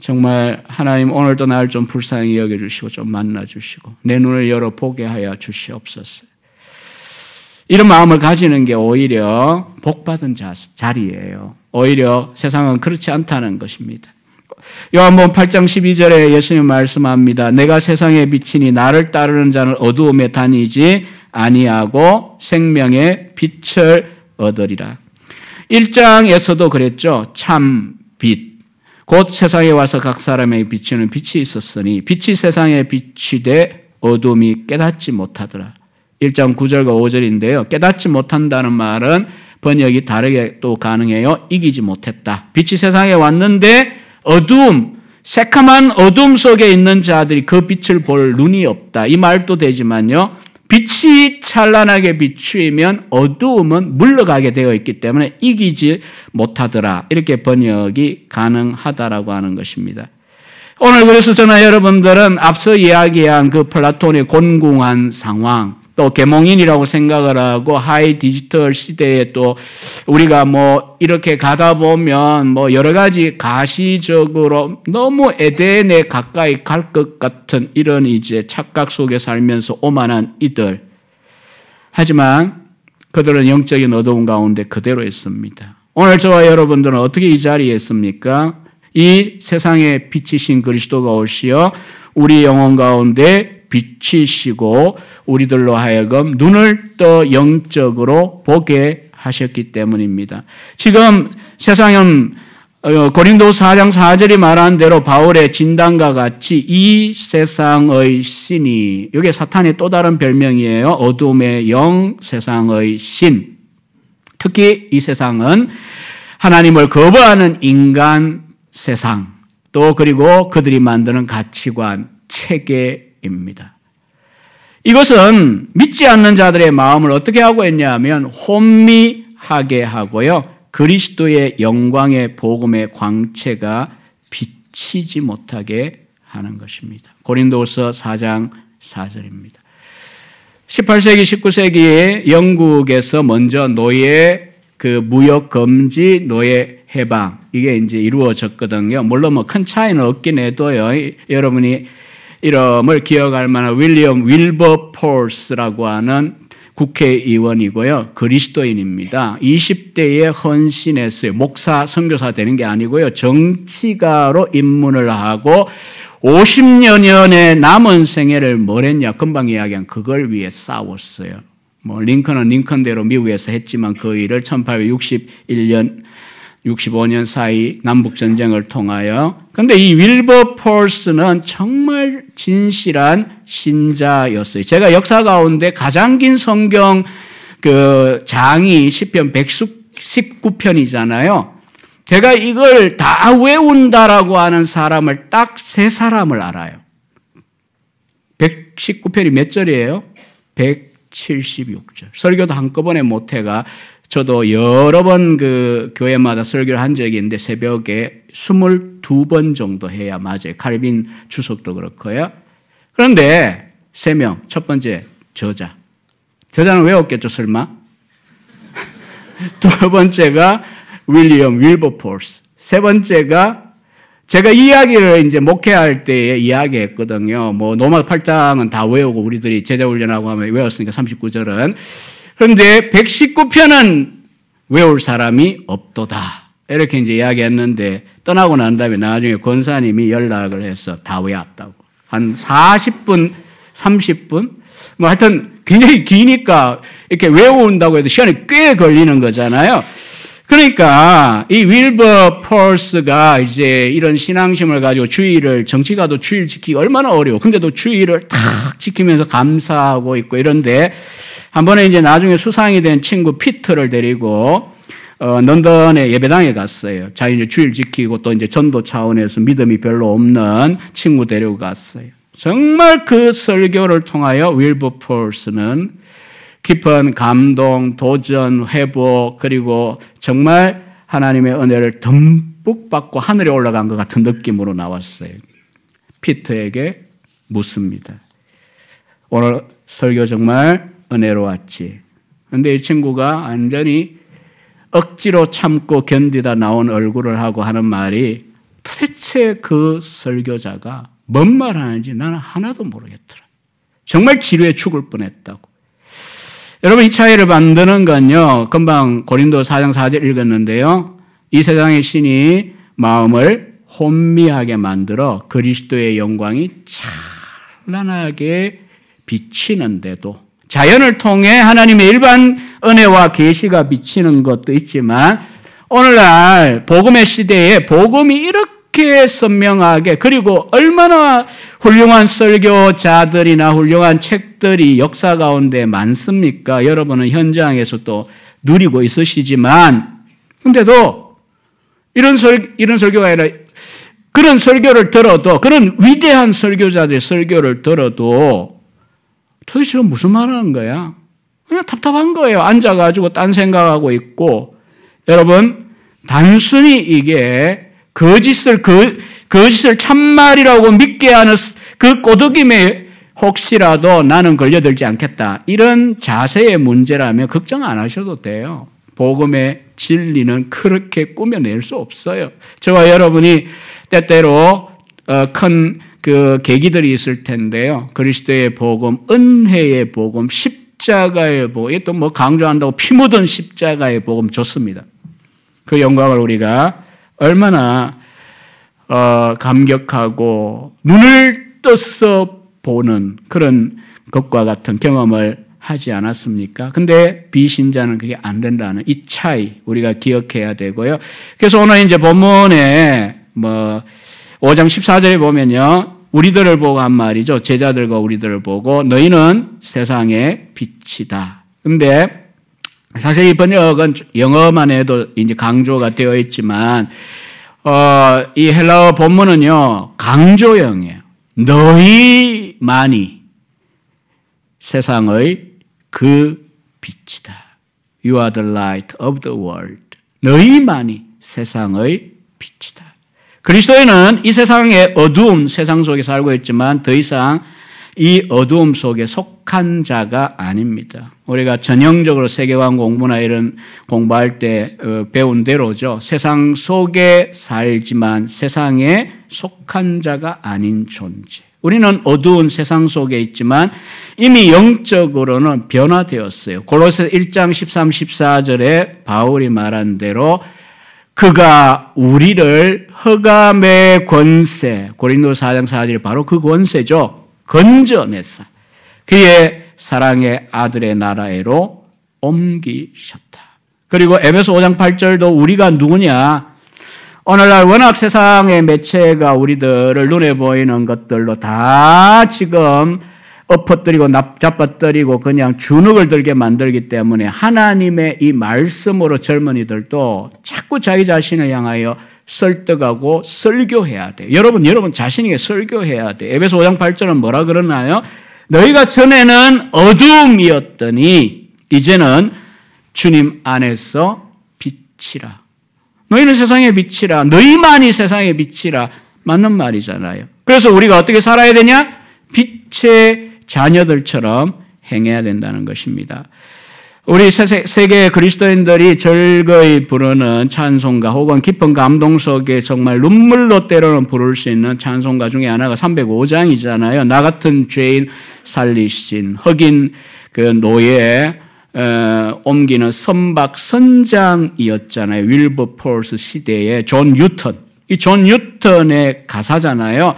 정말 하나님 오늘도 날좀 불쌍히 여겨주시고 좀 만나주시고 내 눈을 열어 보게 하여 주시옵소서. 이런 마음을 가지는 게 오히려 복받은 자리예요. 오히려 세상은 그렇지 않다는 것입니다. 요한복음 8장 12절에 예수님 말씀합니다. 내가 세상에 비치니 나를 따르는 자는 어두움에 다니지 아니하고 생명의 빛을 얻으리라. 1장에서도 그랬죠. 참 빛. 곧 세상에 와서 각 사람에게 비치는 빛이 있었으니 빛이 세상에 비치되 어둠이 깨닫지 못하더라. 1장 9절과 5절인데요. 깨닫지 못한다는 말은 번역이 다르게 또 가능해요. 이기지 못했다. 빛이 세상에 왔는데 어둠, 새카만 어둠 속에 있는 자들이 그 빛을 볼 눈이 없다. 이 말도 되지만요. 빛이 찬란하게 비추이면 어두움은 물러가게 되어 있기 때문에 이기지 못하더라. 이렇게 번역이 가능하다라고 하는 것입니다. 오늘 그래서 저는 여러분들은 앞서 이야기한 그 플라톤의 곤궁한 상황, 또 계몽인이라고 생각을 하고 high 디지털 시대에 또 우리가 뭐 이렇게 가다 보면 뭐 여러 가지 가시적으로 너무 에덴에 가까이 갈 것 같은 이런 이제 착각 속에 살면서 오만한 이들. 하지만 그들은 영적인 어두운 가운데 그대로 있습니다. 오늘 저와 여러분들은 어떻게 이 자리에 있습니까? 이 세상에 빛이신 그리스도가 오시어 우리 영혼 가운데 비치시고 우리들로 하여금 눈을 떠 영적으로 보게 하셨기 때문입니다. 지금 세상은 어, 고린도 4장 4절이 말한 대로 바울의 진단과 같이 이 세상의 신이 이게 사탄의 또 다른 별명이에요. 어둠의 영 세상의 신. 특히 이 세상은 하나님을 거부하는 인간 세상 또 그리고 그들이 만드는 가치관, 체계 입니다. 이것은 믿지 않는 자들의 마음을 어떻게 하고 있냐면 혼미하게 하고요. 그리스도의 영광의 복음의 광채가 비치지 못하게 하는 것입니다. 고린도서 4장 4절입니다. 18세기, 19세기에 영국에서 먼저 노예 그 무역 금지 노예 해방 이게 이제 이루어졌거든요. 물론 뭐 큰 차이는 없긴 해도요. 여러분이 이름을 기억할 만한 윌리엄 윌버폴스라고 하는 국회의원이고요. 그리스도인입니다. 20대에 헌신했어요. 목사, 선교사 되는 게 아니고요. 정치가로 입문을 하고 50년의 남은 생애를 뭘 했냐. 금방 이야기한 그걸 위해 싸웠어요. 뭐 링컨은 링컨대로 미국에서 했지만 그 일을 1861년 65년 사이 남북 전쟁을 통하여 근데 이 윌버 폴스는 정말 진실한 신자였어요. 제가 역사 가운데 가장 긴 성경 그 장이 시편 119편이잖아요. 제가 이걸 다 외운다라고 하는 사람을 딱 세 사람을 알아요. 119편이 몇 절이에요? 176절. 설교도 한꺼번에 못해가 저도 여러 번 그 교회마다 설교를 한 적이 있는데 새벽에 22번 정도 해야 맞아요. 칼빈 주석도 그렇고요. 그런데 세 명. 첫 번째 저자. 저자는 외웠겠죠, 설마? 두 번째가 윌리엄 윌버폴스. 세 번째가 제가 이야기를 이제 목회할 때에 이야기했거든요. 뭐 노마 8장은 다 외우고 우리들이 제자 훈련하고 하면 외웠으니까 39절은 그런데 119편은 외울 사람이 없도다. 이렇게 이제 이야기했는데 떠나고 난 다음에 나중에 권사님이 연락을 해서 다 외웠다고. 한 40분, 30분? 뭐 하여튼 굉장히 기니까 이렇게 외운다고 해도 시간이 꽤 걸리는 거잖아요. 그러니까 이 윌버 폴스가 이제 이런 신앙심을 가지고 주의를 정치가도 주의를 지키기 얼마나 어려워. 근데도 주의를 탁 지키면서 감사하고 있고 이런데 한 번에 이제 나중에 수상이 된 친구 피터를 데리고 어, 런던에 예배당에 갔어요. 자, 이제 주일 지키고 또 이제 전도 차원에서 믿음이 별로 없는 친구 데리고 갔어요. 정말 그 설교를 통하여 윌버 폴스는 깊은 감동, 도전, 회복, 그리고 정말 하나님의 은혜를 듬뿍 받고 하늘에 올라간 것 같은 느낌으로 나왔어요. 피터에게 묻습니다. 오늘 설교 정말 은혜로웠지. 근데 이 친구가 완전히 억지로 참고 견디다 나온 얼굴을 하고 하는 말이 도대체 그 설교자가 뭔 말 하는지 나는 하나도 모르겠더라. 정말 지루해 죽을 뻔했다고. 여러분 이 차이를 만드는 건요. 금방 고린도 4장 4절 읽었는데요. 이 세상의 신이 마음을 혼미하게 만들어 그리스도의 영광이 찬란하게 비치는데도 자연을 통해 하나님의 일반 은혜와 계시가 비치는 것도 있지만 오늘날 복음의 시대에 복음이 이렇게 선명하게 그리고 얼마나 훌륭한 설교자들이나 훌륭한 책들이 역사 가운데 많습니까? 여러분은 현장에서 또 누리고 있으시지만 근데도 이런 설 이런 설교가 아니라 그런 설교를 들어도 그런 위대한 설교자들의 설교를 들어도 도대체 무슨 말 하는 거야? 그냥 답답한 거예요. 앉아가지고 딴 생각하고 있고. 여러분, 단순히 이게 거짓을, 그, 거짓을 참말이라고 믿게 하는 그 꼬드김에 혹시라도 나는 걸려들지 않겠다. 이런 자세의 문제라면 걱정 안 하셔도 돼요. 복음의 진리는 그렇게 꾸며낼 수 없어요. 저와 여러분이 때때로 어, 큰 그 계기들이 있을 텐데요. 그리스도의 복음, 은혜의 복음, 십자가의 복음, 또 뭐 강조한다고 피 묻은 십자가의 복음 좋습니다. 그 영광을 우리가 얼마나 어, 감격하고 눈을 떠서 보는 그런 것과 같은 경험을 하지 않았습니까? 근데 비신자는 그게 안 된다는 이 차이 우리가 기억해야 되고요. 그래서 오늘 이제 본문에 뭐 5장 14절에 보면요. 우리들을 보고 한 말이죠. 제자들과 우리들을 보고 너희는 세상의 빛이다. 근데 사실 이 번역은 영어만 해도 이제 강조가 되어 있지만 어, 이 헬라어 본문은요. 강조형이에요. 너희만이 세상의 그 빛이다. You are the light of the world. 너희만이 세상의 빛이다. 그리스도인은 이 세상의 어두움 세상 속에 살고 있지만 더 이상 이 어두움 속에 속한 자가 아닙니다. 우리가 전형적으로 세계관 공부나 이런 공부할 때 어, 배운 대로죠. 세상 속에 살지만 세상에 속한 자가 아닌 존재. 우리는 어두운 세상 속에 있지만 이미 영적으로는 변화되었어요. 골로새 1장 13, 14절에 바울이 말한 대로 그가 우리를 허감의 권세, 고린도 4장 4절이 바로 그 권세죠. 건져냈어. 그의 사랑의 아들의 나라에로 옮기셨다. 그리고 에베소 5장 8절도 우리가 누구냐? 오늘날 워낙 세상의 매체가 우리들을 눈에 보이는 것들로 다 지금 엎어뜨리고 납잡아뜨리고 그냥 주눅을 들게 만들기 때문에 하나님의 이 말씀으로 젊은이들도 자꾸 자기 자신을 향하여 설득하고 설교해야 돼. 여러분, 여러분 자신에게 설교해야 돼. 에베소 5장 8절은 뭐라 그러나요? 너희가 전에는 어두움이었더니 이제는 주님 안에서 빛이라. 너희는 세상의 빛이라. 너희만이 세상의 빛이라. 맞는 말이잖아요. 그래서 우리가 어떻게 살아야 되냐? 빛의 자녀들처럼 행해야 된다는 것입니다. 우리 세계 그리스도인들이 즐거이 부르는 찬송가 혹은 깊은 감동 속에 정말 눈물로 때로는 부를 수 있는 찬송가 중에 하나가 305장이잖아요. 나 같은 죄인 살리신 흑인 그 노예 어, 옮기는 선박 선장이었잖아요. 윌버포스 시대의 존 뉴턴. 이 존 뉴턴의 가사잖아요.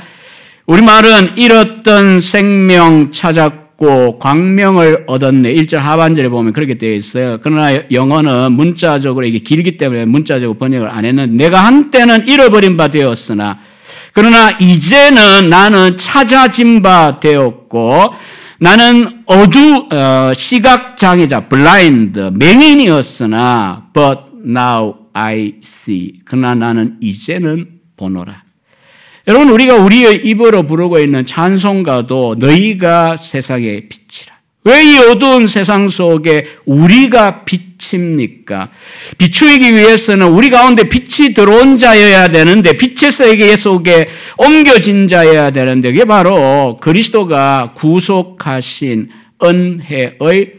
우리말은 잃었던 생명 찾았고 광명을 얻었네. 1절 하반절에 보면 그렇게 되어 있어요. 그러나 영어는 문자적으로 이게 길기 때문에 문자적으로 번역을 안 했는데 내가 한때는 잃어버린 바 되었으나 그러나 이제는 나는 찾아진 바 되었고 나는 어두 어, 시각 장애자 블라인드 맹인이었으나 but now I see 그러나 나는 이제는 보노라. 여러분 우리가 우리의 입으로 부르고 있는 찬송가도 너희가 세상의 빛이라. 왜 이 어두운 세상 속에 우리가 빛입니까? 비추이기 위해서는 우리 가운데 빛이 들어온 자여야 되는데 빛의 세계 속에 옮겨진 자여야 되는데 그게 바로 그리스도가 구속하신 은혜의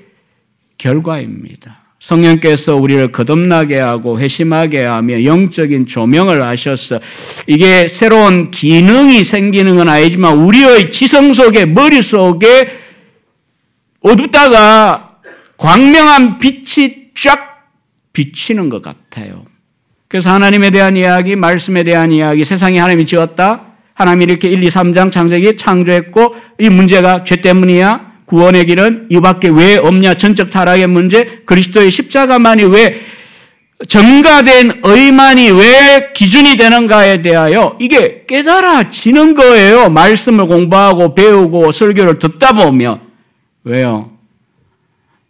결과입니다. 성령께서 우리를 거듭나게 하고 회심하게 하며 영적인 조명을 하셔서 이게 새로운 기능이 생기는 건 아니지만 우리의 지성 속에 머릿속에 어둡다가 광명한 빛이 쫙 비치는 것 같아요. 그래서 하나님에 대한 이야기, 말씀에 대한 이야기, 세상이 하나님이 지었다. 하나님이 이렇게 1, 2, 3장 창세기 창조했고 이 문제가 죄 때문이야. 구원의 길은 이밖에 왜 없냐? 전적 타락의 문제, 그리스도의 십자가만이 왜 점가된 의만이 왜 기준이 되는가에 대하여 이게 깨달아지는 거예요. 말씀을 공부하고 배우고 설교를 듣다 보면. 왜요?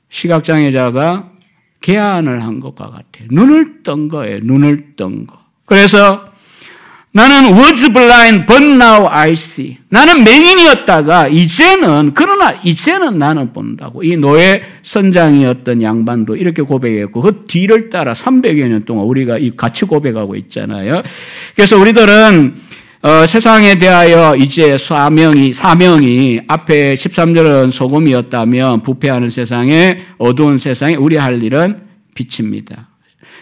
시각장애자가 개안을 한 것과 같아요. 눈을 뜬 거예요. 눈을 뜬 거. 그래서 나는 was blind, but now I see. 나는 맹인이었다가 이제는 그러나 이제는 나는 본다고. 이 노예 선장이었던 양반도 이렇게 고백했고 그 뒤를 따라 300여 년 동안 우리가 같이 고백하고 있잖아요. 그래서 우리들은 어, 세상에 대하여 이제 사명이 사명이 앞에 13절은 소금이었다면 부패하는 세상에 어두운 세상에 우리 할 일은 빛입니다.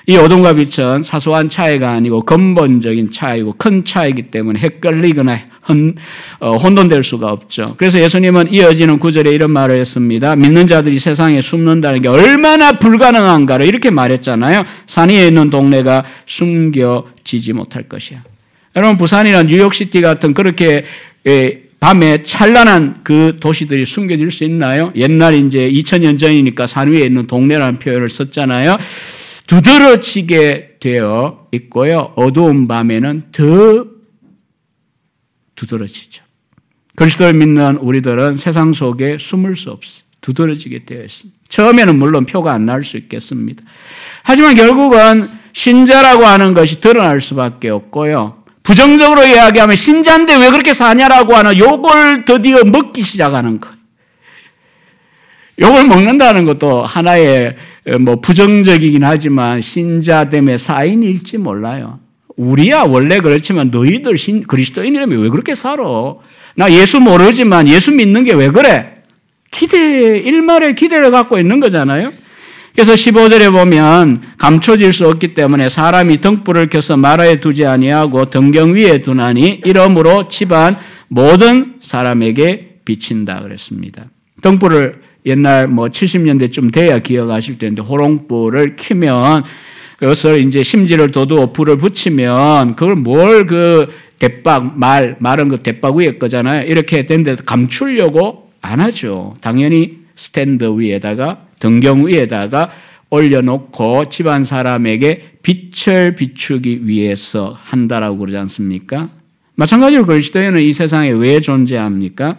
이 어둠과 빛은 사소한 차이가 아니고 근본적인 차이고 큰 차이기 때문에 헷갈리거나 혼, 어, 혼돈될 수가 없죠. 그래서 예수님은 이어지는 구절에 이런 말을 했습니다. 믿는 자들이 세상에 숨는다는 게 얼마나 불가능한가를 이렇게 말했잖아요. 산 위에 있는 동네가 숨겨지지 못할 것이야. 여러분 부산이나 뉴욕시티 같은 그렇게 예, 밤에 찬란한 그 도시들이 숨겨질 수 있나요? 옛날 이제 2000년 전이니까 산 위에 있는 동네라는 표현을 썼잖아요. 두드러지게 되어 있고요. 어두운 밤에는 더 두드러지죠. 그리스도를 믿는 우리들은 세상 속에 숨을 수 없어요. 두드러지게 되어 있습니다. 처음에는 물론 표가 안 날 수 있겠습니다. 하지만 결국은 신자라고 하는 것이 드러날 수밖에 없고요. 부정적으로 이야기하면 신자인데 왜 그렇게 사냐라고 하는 욕을 드디어 먹기 시작하는 거예요. 욕을 먹는다는 것도 하나의 뭐 부정적이긴 하지만 신자됨의 사인일지 몰라요. 우리야 원래 그렇지만 너희들 신, 그리스도인이라면 왜 그렇게 살아? 나 예수 모르지만 예수 믿는 게 왜 그래? 기대, 일말의 기대를 갖고 있는 거잖아요. 그래서 15절에 보면 감춰질 수 없기 때문에 사람이 등불을 켜서 마라에 두지 아니하고 등경 위에 두나니 이러므로 집안 모든 사람에게 비친다 그랬습니다. 등불을 옛날 뭐 70년대쯤 돼야 기억하실 텐데 호롱불을 키면 그것을 이제 심지를 둬두어 불을 붙이면 그걸 뭘 그 대박 말 마른 그 대박 위에 거잖아요. 이렇게 된데 감추려고 안 하죠. 당연히 스탠드 위에다가 등경 위에다가 올려놓고 집안 사람에게 빛을 비추기 위해서 한다라고 그러지 않습니까? 마찬가지로 그리스도인은 이 세상에 왜 존재합니까?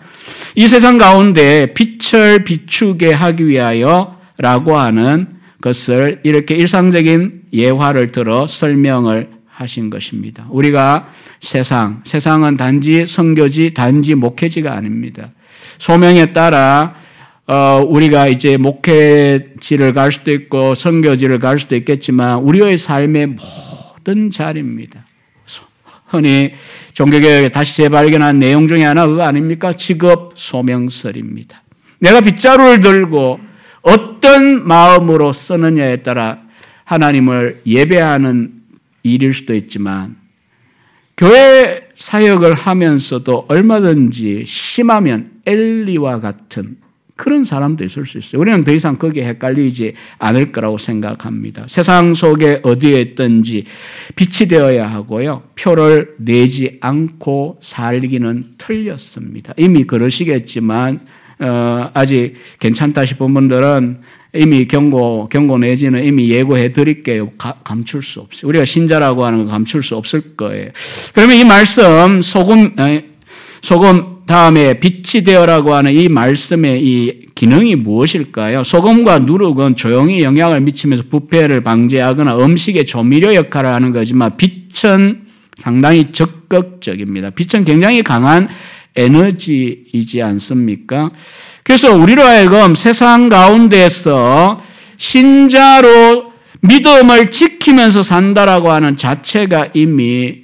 이 세상 가운데 빛을 비추게 하기 위하여 라고 하는 것을 이렇게 일상적인 예화를 들어 설명을 하신 것입니다. 우리가 세상, 세상은 단지 성교지, 단지 목회지가 아닙니다. 소명에 따라 어, 우리가 이제 목회지를 갈 수도 있고 선교지를 갈 수도 있겠지만 우리의 삶의 모든 자리입니다. 흔히 종교개혁에 다시 재발견한 내용 중에 하나 그거 아닙니까? 직업 소명설입니다. 내가 빗자루를 들고 어떤 마음으로 쓰느냐에 따라 하나님을 예배하는 일일 수도 있지만 교회 사역을 하면서도 얼마든지 심하면 엘리와 같은 그런 사람도 있을 수 있어요. 우리는 더 이상 거기에 헷갈리지 않을 거라고 생각합니다. 세상 속에 어디에 있든지 빛이 되어야 하고요. 표를 내지 않고 살기는 틀렸습니다. 이미 그러시겠지만 어, 아직 괜찮다 싶은 분들은 이미 경고, 경고 내지는 이미 예고해 드릴게요. 가, 감출 수 없어요. 우리가 신자라고 하는 거 감출 수 없을 거예요. 그러면 이 말씀, 소금, 소금 다음에 빛이 되어라고 하는 이 말씀의 이 기능이 무엇일까요? 소금과 누룩은 조용히 영향을 미치면서 부패를 방지하거나 음식의 조미료 역할을 하는 거지만 빛은 상당히 적극적입니다. 빛은 굉장히 강한 에너지이지 않습니까? 그래서 우리로 하여금 세상 가운데서 신자로 믿음을 지키면서 산다라고 하는 자체가 이미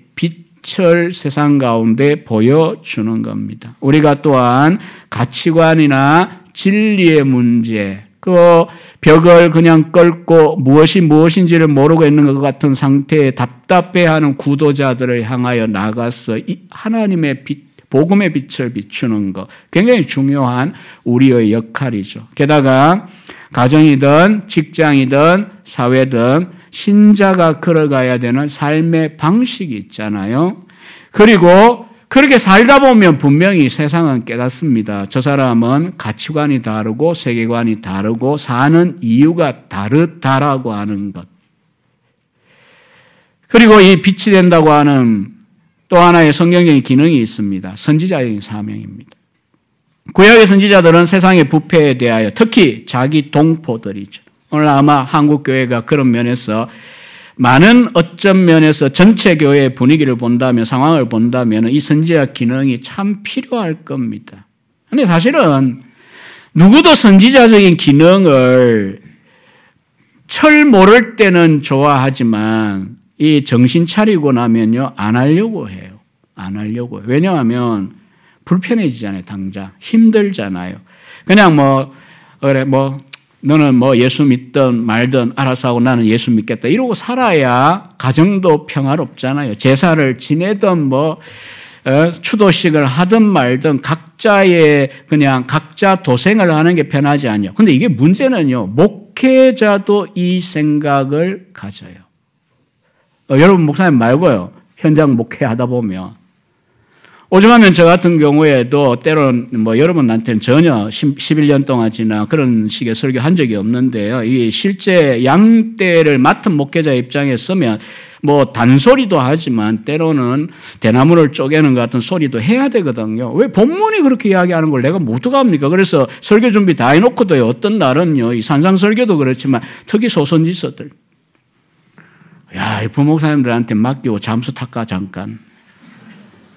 빛을 세상 가운데 보여주는 겁니다. 우리가 또한 가치관이나 진리의 문제, 그 벽을 그냥 끌고 무엇이 무엇인지를 모르고 있는 것 같은 상태에 답답해하는 구도자들을 향하여 나가서 하나님의 빛, 복음의 빛을 비추는 것 굉장히 중요한 우리의 역할이죠. 게다가 가정이든 직장이든 사회든 신자가 걸어가야 되는 삶의 방식이 있잖아요. 그리고 그렇게 살다 보면 분명히 세상은 깨닫습니다. 저 사람은 가치관이 다르고 세계관이 다르고 사는 이유가 다르다라고 하는 것. 그리고 이 빛이 된다고 하는 또 하나의 성경적인 기능이 있습니다. 선지자적인 사명입니다. 구약의 선지자들은 세상의 부패에 대하여 특히 자기 동포들이죠. 오늘 아마 한국 교회가 그런 면에서 많은 어떤 면에서 전체 교회의 분위기를 본다면 상황을 본다면 이 선지자 기능이 참 필요할 겁니다. 근데 사실은 누구도 선지자적인 기능을 철 모를 때는 좋아하지만 이 정신 차리고 나면요 안 하려고 해요. 안 하려고. 왜냐하면 불편해지잖아요. 당장 힘들잖아요. 그냥 뭐 그래 뭐 너는 뭐 예수 믿든 말든 알아서 하고 나는 예수 믿겠다. 이러고 살아야 가정도 평화롭잖아요. 제사를 지내든 뭐 어, 추도식을 하든 말든 각자의 그냥 각자 도생을 하는 게 편하지 않냐. 근데 이게 문제는요. 목회자도 이 생각을 가져요. 어, 여러분 목사님 말고요. 현장 목회하다 보면 오죽하면 저 같은 경우에도 때론 뭐 여러분한테는 전혀 11년 동안 지나 그런 식의 설교 한 적이 없는데요. 이 실제 양떼를 맡은 목회자 입장에 서면 뭐 단소리도 하지만 때로는 대나무를 쪼개는 것 같은 소리도 해야 되거든요. 왜 본문이 그렇게 이야기하는 걸 내가 못 어갑니까? 그래서 설교 준비 다 해놓고도요. 어떤 날은요. 이 산상 설교도 그렇지만 특히 소선지서들. 야, 이 부목사님들한테 맡기고 잠수 탁까 잠깐.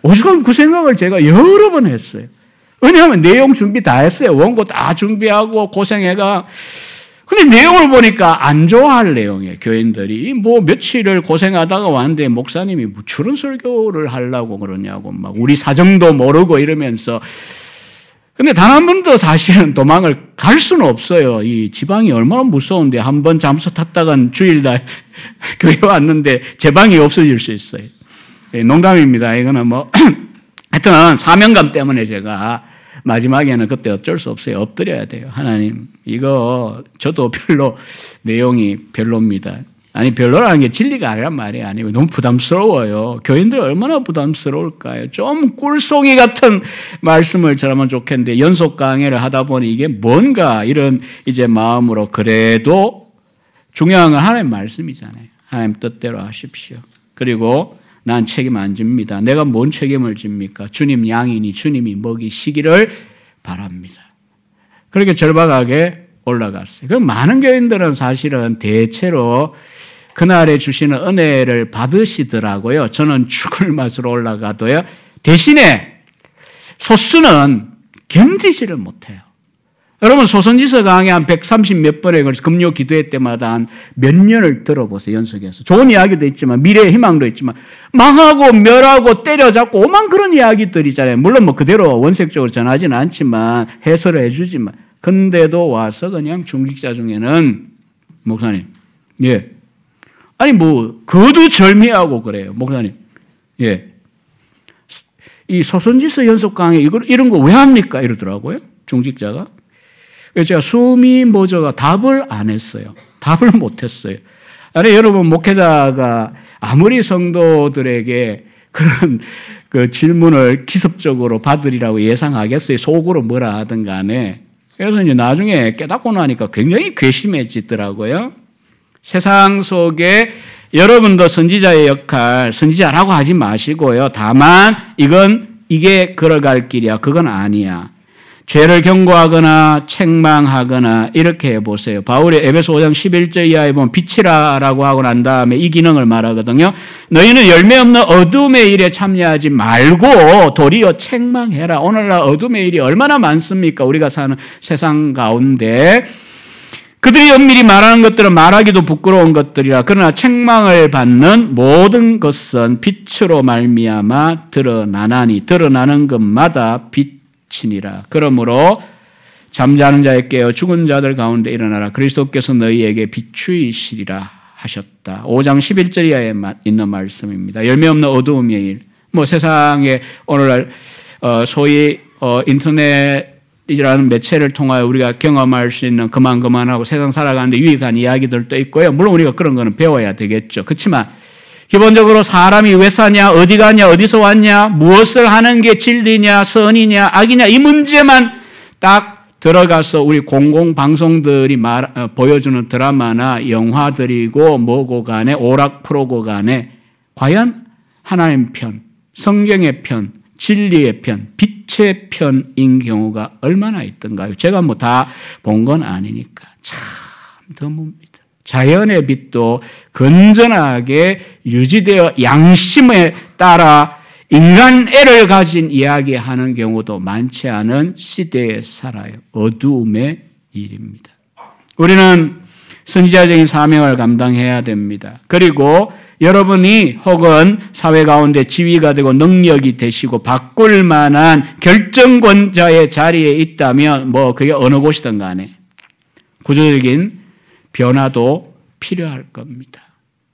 오죽하면 그 생각을 제가 여러 번 했어요. 왜냐하면 내용 준비 다 했어요. 원고 다 준비하고 고생해가. 근데 내용을 보니까 안 좋아할 내용이에요. 교인들이 뭐 며칠을 고생하다가 왔는데 목사님이 뭐 저런 설교를 하려고 그러냐고 막 우리 사정도 모르고 이러면서 근데 단 한 번도 사실은 도망을 갈 수는 없어요. 이 지방이 얼마나 무서운데 한 번 잠수 탔다간 주일 날 교회 왔는데 제 방이 없어질 수 있어요. 예, 농담입니다. 이거는 뭐 하여튼 사명감 때문에 제가 마지막에는 그때 어쩔 수 없어요. 엎드려야 돼요. 하나님, 이거 저도 별로 내용이 별로입니다. 아니, 별로라는 게 진리가 아니란 말이 아니고 너무 부담스러워요. 교인들 얼마나 부담스러울까요? 좀 꿀송이 같은 말씀을 전하면 좋겠는데 연속 강의를 하다 보니 이게 뭔가 이런 이제 마음으로 그래도 중요한 건 하나님 말씀이잖아요. 하나님 뜻대로 하십시오. 그리고 난 책임 안 집니다. 내가 뭔 책임을 집니까? 주님 양이니 주님이 먹이시기를 바랍니다. 그렇게 절박하게 올라갔어요. 그럼 많은 교인들은 사실은 대체로 그날에 주시는 은혜를 받으시더라고요. 저는 죽을 맛으로 올라가도요. 대신에 소수는 견디지를 못해요. 여러분 소선지서 강의 한 130 몇 번에 걸쳐 금요 기도회 때마다 한 몇 년을 들어보세요 연속해서. 좋은 이야기도 있지만 미래의 희망도 있지만. 망하고 멸하고 때려잡고 오만 그런 이야기들이잖아요. 물론 뭐 그대로 원색적으로 전하지는 않지만 해설을 해주지만. 근데도 와서 그냥 중직자 중에는 목사님 예. 아니 뭐 거두절미하고 그래요 목사님. 예이 소선지서 연속 강의 이거 이런 거 왜 합니까? 이러더라고요 중직자가 그래서 제가 숨이 모자가 답을 안 했어요. 답을 못 했어요. 아니, 여러분, 목회자가 아무리 성도들에게 그런 그 질문을 기습적으로 받으리라고 예상하겠어요. 속으로 뭐라 하든 간에. 그래서 이제 나중에 깨닫고 나니까 굉장히 괘씸해지더라고요. 세상 속에 여러분도 선지자의 역할, 선지자라고 하지 마시고요. 다만 이건 이게 걸어갈 길이야. 그건 아니야. 죄를 경고하거나 책망하거나 이렇게 해보세요. 바울이 에베소 5장 11절 이하에 보면 빛이라라고 하고 난 다음에 이 기능을 말하거든요. 너희는 열매 없는 어둠의 일에 참여하지 말고 도리어 책망해라. 오늘날 어둠의 일이 얼마나 많습니까? 우리가 사는 세상 가운데. 그들이 엄밀히 말하는 것들은 말하기도 부끄러운 것들이라 그러나 책망을 받는 모든 것은 빛으로 말미암아 드러나나니 드러나는 것마다 빛 친이라. 그러므로 잠자는 자에 깨어 죽은 자들 가운데 일어나라. 그리스도께서 너희에게 비추이시리라 하셨다. 5장 11절에 있는 말씀입니다. 열매 없는 어두움의 일. 뭐 세상에 오늘날 어, 소위 어, 인터넷이라는 매체를 통하여 우리가 경험할 수 있는 그만 그만하고 세상 살아가는데 유익한 이야기들도 있고요. 물론 우리가 그런 거는 배워야 되겠죠. 그렇지만 기본적으로 사람이 왜 사냐, 어디 가냐, 어디서 왔냐, 무엇을 하는 게 진리냐, 선이냐, 악이냐, 이 문제만 딱 들어가서 우리 공공방송들이 말, 어, 보여주는 드라마나 영화들이고 뭐고 간에 오락 프로고 간에 과연 하나님 편, 성경의 편, 진리의 편, 빛의 편인 경우가 얼마나 있던가요? 제가 뭐 다 본 건 아니니까 참 드뭅니다. 자연의 빛도 건전하게 유지되어 양심에 따라 인간애를 가진 이야기하는 경우도 많지 않은 시대에 살아요. 어두움의 일입니다. 우리는 선지자적인 사명을 감당해야 됩니다. 그리고 여러분이 혹은 사회 가운데 지위가 되고 능력이 되시고 바꿀 만한 결정권자의 자리에 있다면 뭐 그게 어느 곳이든 간에 구조적인 변화도 필요할 겁니다.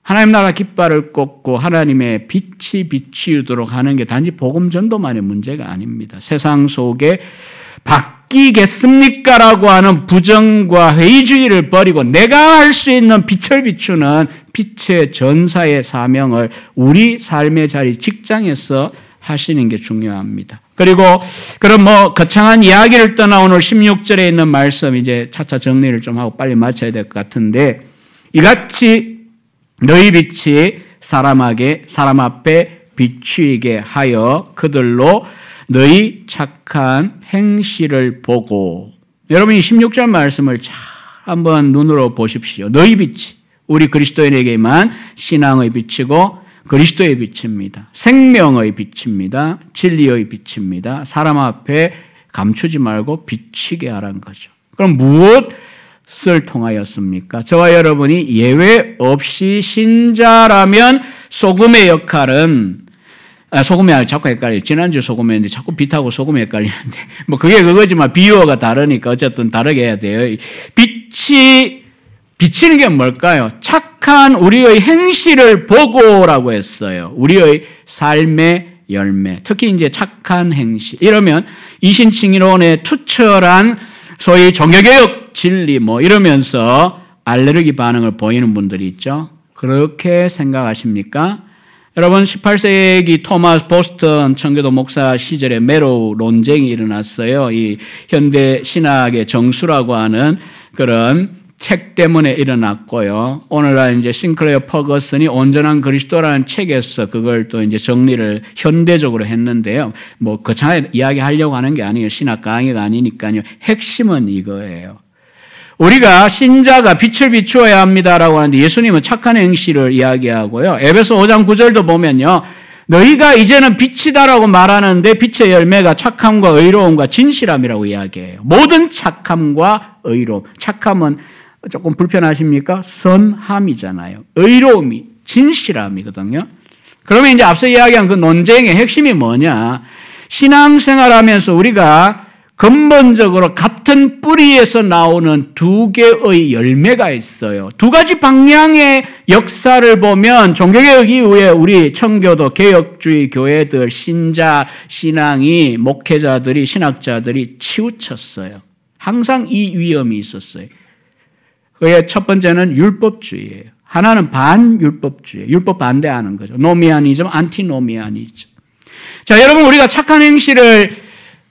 하나님 나라 깃발을 꽂고 하나님의 빛이 비치도록 하는 게 단지 복음 전도만의 문제가 아닙니다. 세상 속에 바뀌겠습니까? 라고 하는 부정과 회의주의를 버리고 내가 할 수 있는 빛을 비추는 빛의 전사의 사명을 우리 삶의 자리 직장에서 하시는 게 중요합니다. 그리고 그럼 뭐 거창한 이야기를 떠나 오늘 16절에 있는 말씀 이제 차차 정리를 좀 하고 빨리 마쳐야 될 것 같은데 이같이 너희 빛이 사람에게 사람 앞에 비추이게 하여 그들로 너희 착한 행실을 보고 여러분이 16절 말씀을 잘 한번 눈으로 보십시오. 너희 빛이 우리 그리스도인에게만 신앙의 빛이고 그리스도의 빛입니다. 생명의 빛입니다. 진리의 빛입니다. 사람 앞에 감추지 말고 비치게 하라는 거죠. 그럼 무엇 무엇을 통하였습니까? 저와 여러분이 예외 없이 신자라면 소금의 역할은 아, 소금이 자꾸 헷갈려요. 지난주 소금이었는데 자꾸 빛하고 소금이 헷갈리는데 뭐 그게 그거지만 비유어가 다르니까 어쨌든 다르게 해야 돼요. 빛이 비치는 게 뭘까요? 착한 우리의 행실을 보고라고 했어요. 우리의 삶의 열매. 특히 이제 착한 행실. 이러면 이신칭의론의 투철한 소위 종교개혁 진리 뭐 이러면서 알레르기 반응을 보이는 분들이 있죠. 그렇게 생각하십니까? 여러분 18세기 토마스 보스턴 청교도 목사 시절에 Marrow 논쟁이 일어났어요. 이 현대 신학의 정수라고 하는 그런 책 때문에 일어났고요. 오늘날 이제 싱클레어 퍼거슨이 온전한 그리스도라는 책에서 그걸 또 이제 정리를 현대적으로 했는데요. 뭐 거창하게 이야기하려고 하는 게 아니에요. 신학 강의가 아니니까요. 핵심은 이거예요. 우리가 신자가 빛을 비추어야 합니다라고 하는데 예수님은 착한 행실을 이야기하고요. 에베소 5장 9절도 보면요. 너희가 이제는 빛이다라고 말하는데 빛의 열매가 착함과 의로움과 진실함이라고 이야기해요. 모든 착함과 의로움. 착함은 조금 불편하십니까? 선함이잖아요. 의로움이, 진실함이거든요. 그러면 이제 앞서 이야기한 그 논쟁의 핵심이 뭐냐? 신앙생활 하면서 우리가 근본적으로 같은 뿌리에서 나오는 두 개의 열매가 있어요. 두 가지 방향의 역사를 보면 종교개혁 이후에 우리 청교도 개혁주의 교회들 신자 신앙이 목회자들이 신학자들이 치우쳤어요. 항상 이 위험이 있었어요. 그의 첫 번째는 율법주의예요. 하나는 반율법주의, 율법 반대하는 거죠. 노미아니즘, 안티노미아니즘. 자, 여러분 우리가 착한 행실을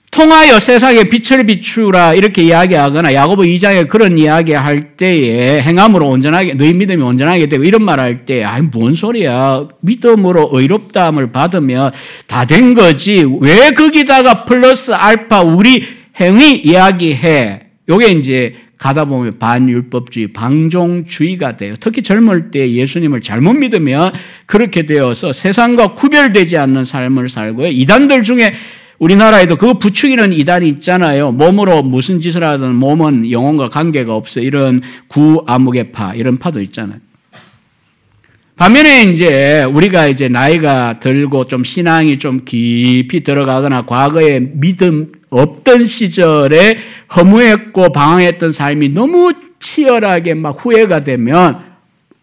통하여 세상에 빛을 비추라 이렇게 이야기하거나 야고보 2장에 그런 이야기할 때에 행함으로 온전하게 너희 믿음이 온전하게 되고 이런 말 할 때 아이 뭔 소리야 믿음으로 의롭다함을 받으면 다 된 거지 왜 거기다가 플러스 알파 우리 행위 이야기해 요게 이제 가다 보면 반율법주의, 방종주의가 돼요. 특히 젊을 때 예수님을 잘못 믿으면 그렇게 되어서 세상과 구별되지 않는 삶을 살고요. 이단들 중에 우리나라에도 그 부추기는 이단이 있잖아요. 몸으로 무슨 짓을 하든 몸은 영혼과 관계가 없어. 이런 구아무개 파, 이런 파도 있잖아요. 반면에 이제 우리가 이제 나이가 들고 좀 신앙이 좀 깊이 들어가거나 과거에 믿음 없던 시절에 허무했고 방황했던 삶이 너무 치열하게 막 후회가 되면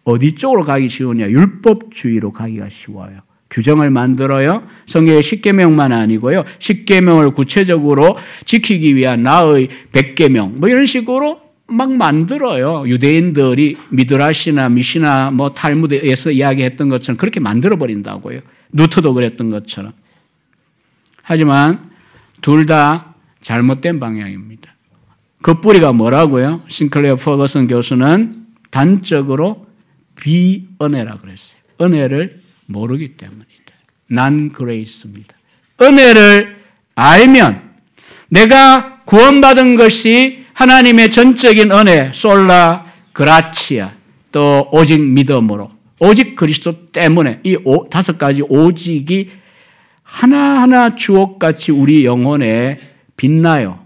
어디 쪽으로 가기 쉬우냐? 율법주의로 가기가 쉬워요. 규정을 만들어요. 성경의 십계명만 아니고요. 십계명을 구체적으로 지키기 위한 나의 백계명 뭐 이런 식으로 막 만들어요. 유대인들이 미드라시나 미시나 뭐 탈무드에서 이야기했던 것처럼 그렇게 만들어 버린다고요. 누트도 그랬던 것처럼. 하지만 둘 다 잘못된 방향입니다. 그 뿌리가 뭐라고요? 싱클레어 퍼거슨 교수는 단적으로 비은혜라 그랬어요. 은혜를 모르기 때문이다. non grace입니다. 은혜를 알면 내가 구원받은 것이 하나님의 전적인 은혜, sola gratia, 또 오직 믿음으로, 오직 그리스도 때문에 이 오, 다섯 가지 오직이 하나하나 주옥같이 우리 영혼에 빛나요.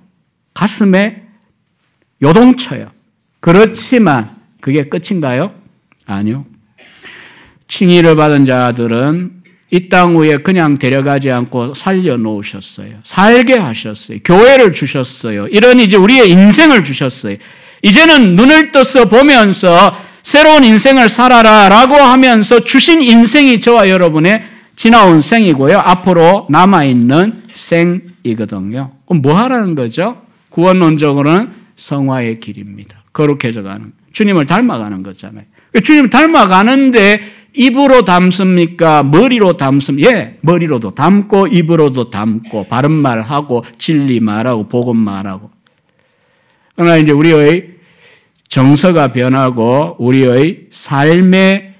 가슴에 요동쳐요. 그렇지만 그게 끝인가요? 아니요. 칭의를 받은 자들은 이 땅 위에 그냥 데려가지 않고 살려놓으셨어요. 살게 하셨어요. 교회를 주셨어요. 이런 이제 우리의 인생을 주셨어요. 이제는 눈을 떠서 보면서 새로운 인생을 살아라 라고 하면서 주신 인생이 저와 여러분의 지나온 생이고요. 앞으로 남아있는 생이거든요. 그럼 뭐 하라는 거죠? 구원론적으로는 성화의 길입니다. 거룩해져 가는. 주님을 닮아가는 거잖아요. 주님 닮아가는데 입으로 담습니까? 머리로 담습 예, 머리로도 담고 입으로도 담고 바른 말하고 진리 말하고 복음 말하고. 그러나 이제 우리의 정서가 변하고 우리의 삶의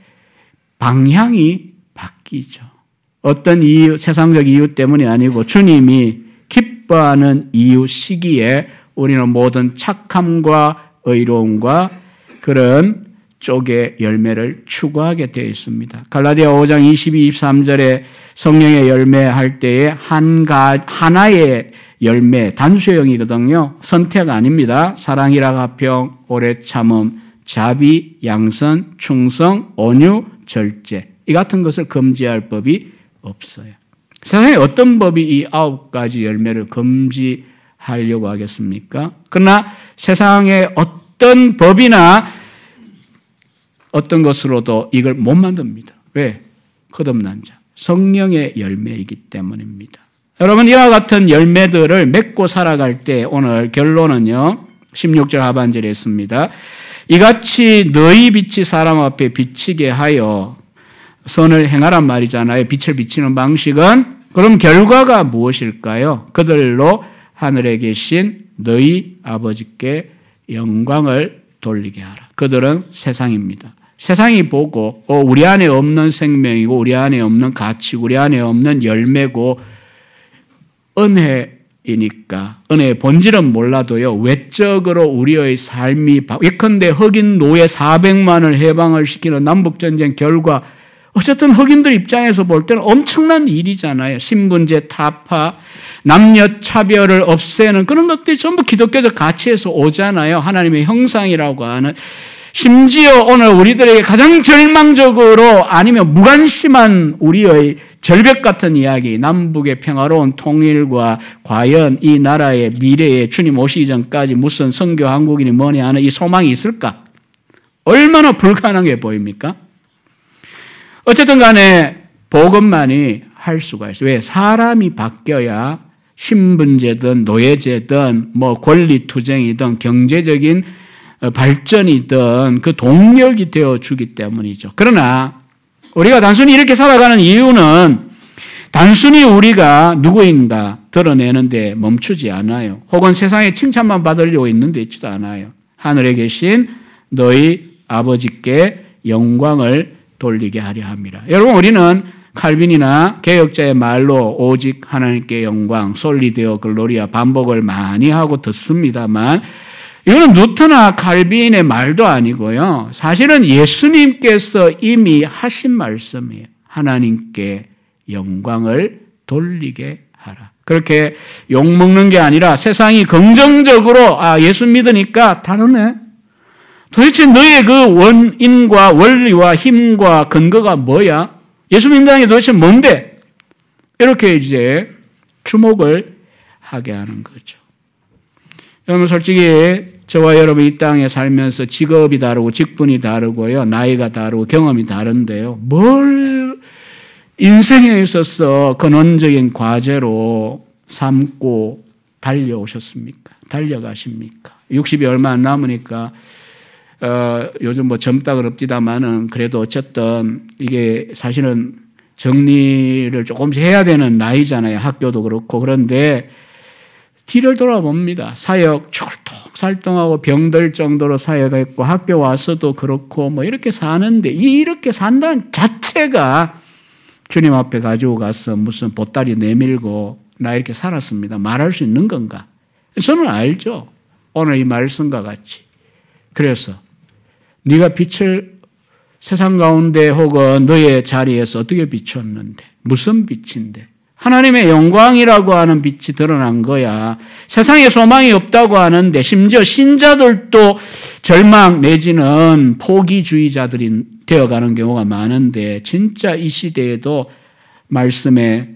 방향이 바뀌죠. 어떤 이유, 세상적 이유 때문이 아니고 주님이 기뻐하는 이유 시기에 우리는 모든 착함과 의로움과 그런 쪽의 열매를 추구하게 되어 있습니다. 갈라디아 5장 22, 23절에 성령의 열매 할 때에 한 가, 하나의 열매, 단수형이거든요. 선택 아닙니다. 사랑이라 가평, 오래 참음, 자비, 양선, 충성, 온유, 절제. 이 같은 것을 금지할 법이 없어요. 세상에 어떤 법이 이 아홉 가지 열매를 금지하려고 하겠습니까? 그러나 세상에 어떤 법이나 어떤 것으로도 이걸 못 만듭니다. 왜? 거듭난 자. 성령의 열매이기 때문입니다. 여러분, 이와 같은 열매들을 맺고 살아갈 때 오늘 결론은요, 16절 하반절에 있습니다. 이같이 너희 빛이 사람 앞에 비치게 하여 선을 행하란 말이잖아요. 빛을 비치는 방식은 그럼 결과가 무엇일까요? 그들로 하늘에 계신 너희 아버지께 영광을 돌리게 하라. 그들은 세상입니다. 세상이 보고 어, 우리 안에 없는 생명이고 우리 안에 없는 가치, 우리 안에 없는 열매고 은혜이니까 은혜의 본질은 몰라도요 외적으로 우리의 삶이 예컨대 흑인 노예 400만을 해방을 시키는 남북 전쟁 결과 어쨌든 흑인들 입장에서 볼 때는 엄청난 일이잖아요. 신분제 타파, 남녀 차별을 없애는 그런 것들이 전부 기독교적 가치에서 오잖아요. 하나님의 형상이라고 하는 심지어 오늘 우리들에게 가장 절망적으로 아니면 무관심한 우리의 절벽 같은 이야기, 남북의 평화로운 통일과 과연 이 나라의 미래에 주님 오시기 전까지 무슨 선교 한국인이 뭐냐 하는 이 소망이 있을까? 얼마나 불가능해 보입니까? 어쨌든 간에 복음만이 할 수가 있어요. 왜? 사람이 바뀌어야 신분제든 노예제든 뭐 권리투쟁이든 경제적인 어, 발전이든 그 동력이 되어 주기 때문이죠. 그러나 우리가 단순히 이렇게 살아가는 이유는 단순히 우리가 누구인가 드러내는데 멈추지 않아요. 혹은 세상에 칭찬만 받으려고 있는데 있지도 않아요. 하늘에 계신 너희 아버지께 영광을 돌리게 하려 합니다. 여러분 우리는 칼빈이나 개혁자의 말로 오직 하나님께 영광, 솔리데오 글로리아 반복을 많이 하고 듣습니다만 이거는 누트나 칼빈의 말도 아니고요. 사실은 예수님께서 이미 하신 말씀이에요. 하나님께 영광을 돌리게 하라. 그렇게 욕먹는 게 아니라 세상이 긍정적으로 아 예수 믿으니까 다르네. 도대체 너의 그 원인과 원리와 힘과 근거가 뭐야? 예수 믿는 게 도대체 뭔데? 이렇게 이제 주목을 하게 하는 거죠. 여러분 솔직히 저와 여러분 이 땅에 살면서 직업이 다르고 직분이 다르고요. 나이가 다르고 경험이 다른데요. 뭘 인생에 있어서 근원적인 과제로 삼고 달려오셨습니까? 달려가십니까? 60이 얼마 안 남으니까 어, 요즘 뭐 젊다 그럽디다마는 그래도 어쨌든 이게 사실은 정리를 조금씩 해야 되는 나이잖아요. 학교도 그렇고 그런데 뒤를 돌아봅니다. 사역 출동 살동하고 병들 정도로 사역했고 학교 와서도 그렇고 뭐 이렇게 사는데 이렇게 산다는 자체가 주님 앞에 가지고 가서 무슨 보따리 내밀고 나 이렇게 살았습니다. 말할 수 있는 건가? 저는 알죠. 오늘 이 말씀과 같이. 그래서 네가 빛을 세상 가운데 혹은 너의 자리에서 어떻게 비췄는데 무슨 빛인데 하나님의 영광이라고 하는 빛이 드러난 거야. 세상에 소망이 없다고 하는데 심지어 신자들도 절망 내지는 포기주의자들이 되어가는 경우가 많은데 진짜 이 시대에도 말씀의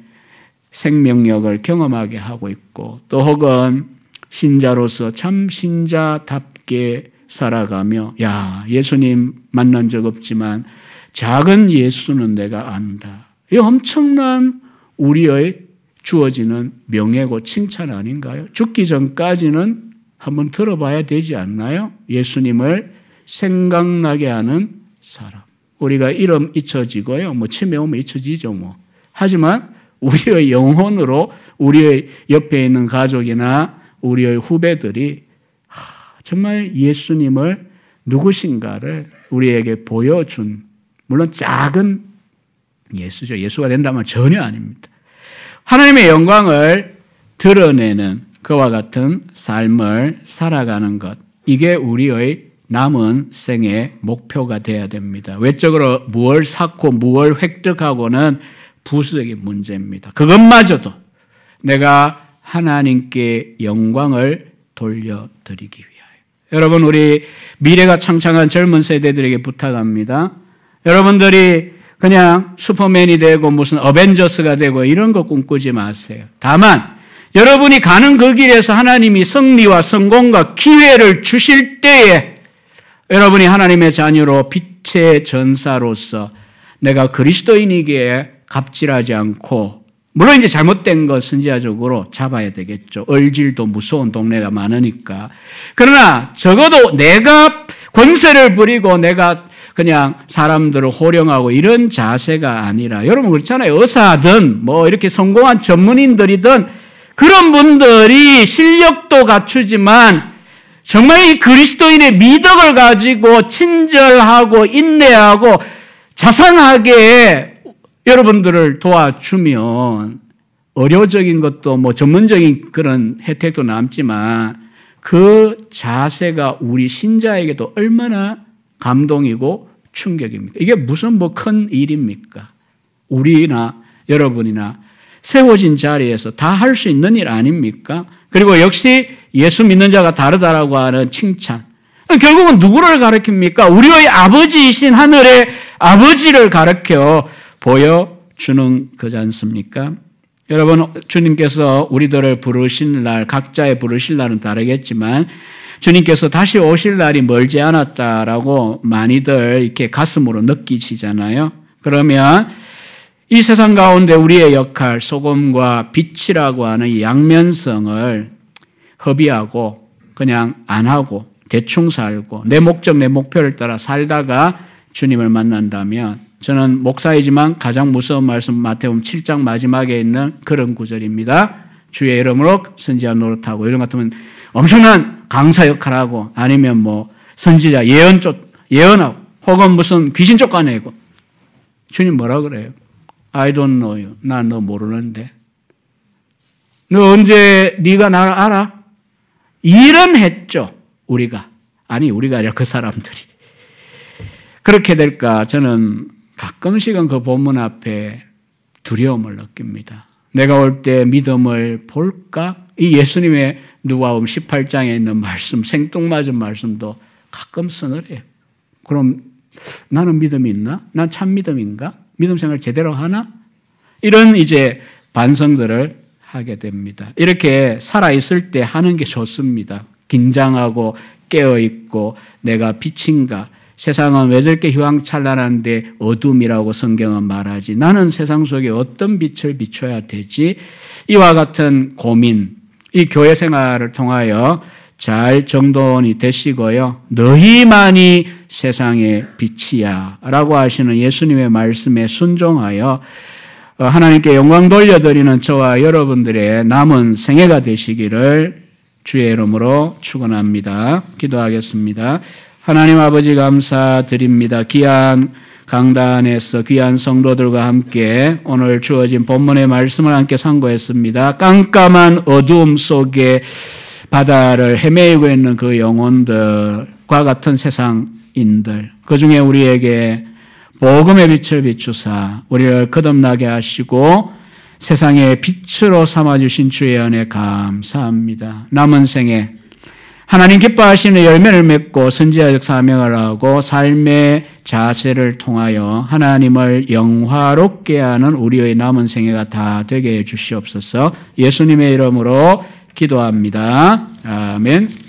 생명력을 경험하게 하고 있고 또 혹은 신자로서 참 신자답게 살아가며 야 예수님 만난 적 없지만 작은 예수는 내가 안다. 이 엄청난 우리의 주어지는 명예고 칭찬 아닌가요? 죽기 전까지는 한번 들어봐야 되지 않나요? 예수님을 생각나게 하는 사람. 우리가 이름 잊혀지고요. 뭐 치매 오면 잊혀지죠, 뭐. 하지만 우리의 영혼으로 우리의 옆에 있는 가족이나 우리의 후배들이 정말 예수님을 누구신가를 우리에게 보여준 물론 작은 예수죠. 예수가 된다면 전혀 아닙니다. 하나님의 영광을 드러내는 그와 같은 삶을 살아가는 것. 이게 우리의 남은 생의 목표가 돼야 됩니다. 외적으로 무엇 쌓고 무엇 획득하고는 부수적인 문제입니다. 그것마저도 내가 하나님께 영광을 돌려드리기 위하 여. 여러분, 우리 미래가 창창한 젊은 세대들에게 부탁합니다. 여러분들이 그냥 슈퍼맨이 되고 무슨 어벤져스가 되고 이런 거 꿈꾸지 마세요. 다만, 여러분이 가는 그 길에서 하나님이 승리와 성공과 기회를 주실 때에 여러분이 하나님의 자녀로 빛의 전사로서 내가 그리스도인이기에 갑질하지 않고 물론 이제 잘못된 것 선지자적으로 잡아야 되겠죠. 얼질도 무서운 동네가 많으니까. 그러나 적어도 내가 권세를 부리고 내가 그냥 사람들을 호령하고 이런 자세가 아니라 여러분 그렇잖아요. 의사든 뭐 이렇게 성공한 전문인들이든 그런 분들이 실력도 갖추지만 정말 이 그리스도인의 미덕을 가지고 친절하고 인내하고 자상하게 여러분들을 도와주면 의료적인 것도 뭐 전문적인 그런 혜택도 남지만 그 자세가 우리 신자에게도 얼마나 감동이고 충격입니까? 이게 무슨 뭐 큰 일입니까? 우리나 여러분이나 세워진 자리에서 다 할 수 있는 일 아닙니까? 그리고 역시 예수 믿는 자가 다르다라고 하는 칭찬. 결국은 누구를 가르칩니까? 우리의 아버지이신 하늘의 아버지를 가르쳐 보여주는 거지 않습니까? 여러분, 주님께서 우리들을 부르신 날, 각자의 부르실 날은 다르겠지만, 주님께서 다시 오실 날이 멀지 않았다라고 많이들 이렇게 가슴으로 느끼시잖아요. 그러면 이 세상 가운데 우리의 역할, 소금과 빛이라고 하는 이 양면성을 허비하고 그냥 안 하고 대충 살고 내 목적, 내 목표를 따라 살다가 주님을 만난다면 저는 목사이지만 가장 무서운 말씀 마태복음 7장 마지막에 있는 그런 구절입니다. 주의 이름으로 선지자 노릇하고 이런 같으면 엄청난 강사 역할하고 아니면 뭐 선지자 예언 쫓 예언하고 혹은 무슨 귀신 쫓아내고 주님 뭐라 그래요? I don't know you. 나 너 모르는데. 너 언제 네가 나를 알아? 일은 했죠. 우리가. 아니 우리가 아니라 그 사람들이. 그렇게 될까 저는 가끔씩은 그 본문 앞에 두려움을 느낍니다. 내가 올 때 믿음을 볼까? 이 예수님의 누가음 18장에 있는 말씀, 생뚱맞은 말씀도 가끔 서늘해요. 그럼 나는 믿음이 있나? 난 참 믿음인가? 믿음 생활 제대로 하나? 이런 이제 반성들을 하게 됩니다. 이렇게 살아있을 때 하는 게 좋습니다. 긴장하고 깨어있고 내가 빛인가? 세상은 왜 저렇게 휘황찬란한데 어둠이라고 성경은 말하지? 나는 세상 속에 어떤 빛을 비춰야 되지? 이와 같은 고민, 이 교회 생활을 통하여 잘 정돈이 되시고요. 너희만이 세상의 빛이야. 라고 하시는 예수님의 말씀에 순종하여 어, 하나님께 영광 돌려드리는 저와 여러분들의 남은 생애가 되시기를 주의 이름으로 축원합니다. 기도하겠습니다. 하나님 아버지 감사드립니다. 귀한 강단에서 귀한 성도들과 함께 오늘 주어진 본문의 말씀을 함께 상고했습니다. 깜깜한 어두움 속에 바다를 헤매고 있는 그 영혼들과 같은 세상인들, 그 중에 우리에게 복음의 빛을 비추사 우리를 거듭나게 하시고 세상의 빛으로 삼아주신 주의 은혜 감사합니다. 남은 생에 하나님 기뻐하시는 열매를 맺고 선지자적 사명을 하고 삶의 자세를 통하여 하나님을 영화롭게 하는 우리의 남은 생애가 다 되게 해 주시옵소서 예수님의 이름으로 기도합니다. 아멘.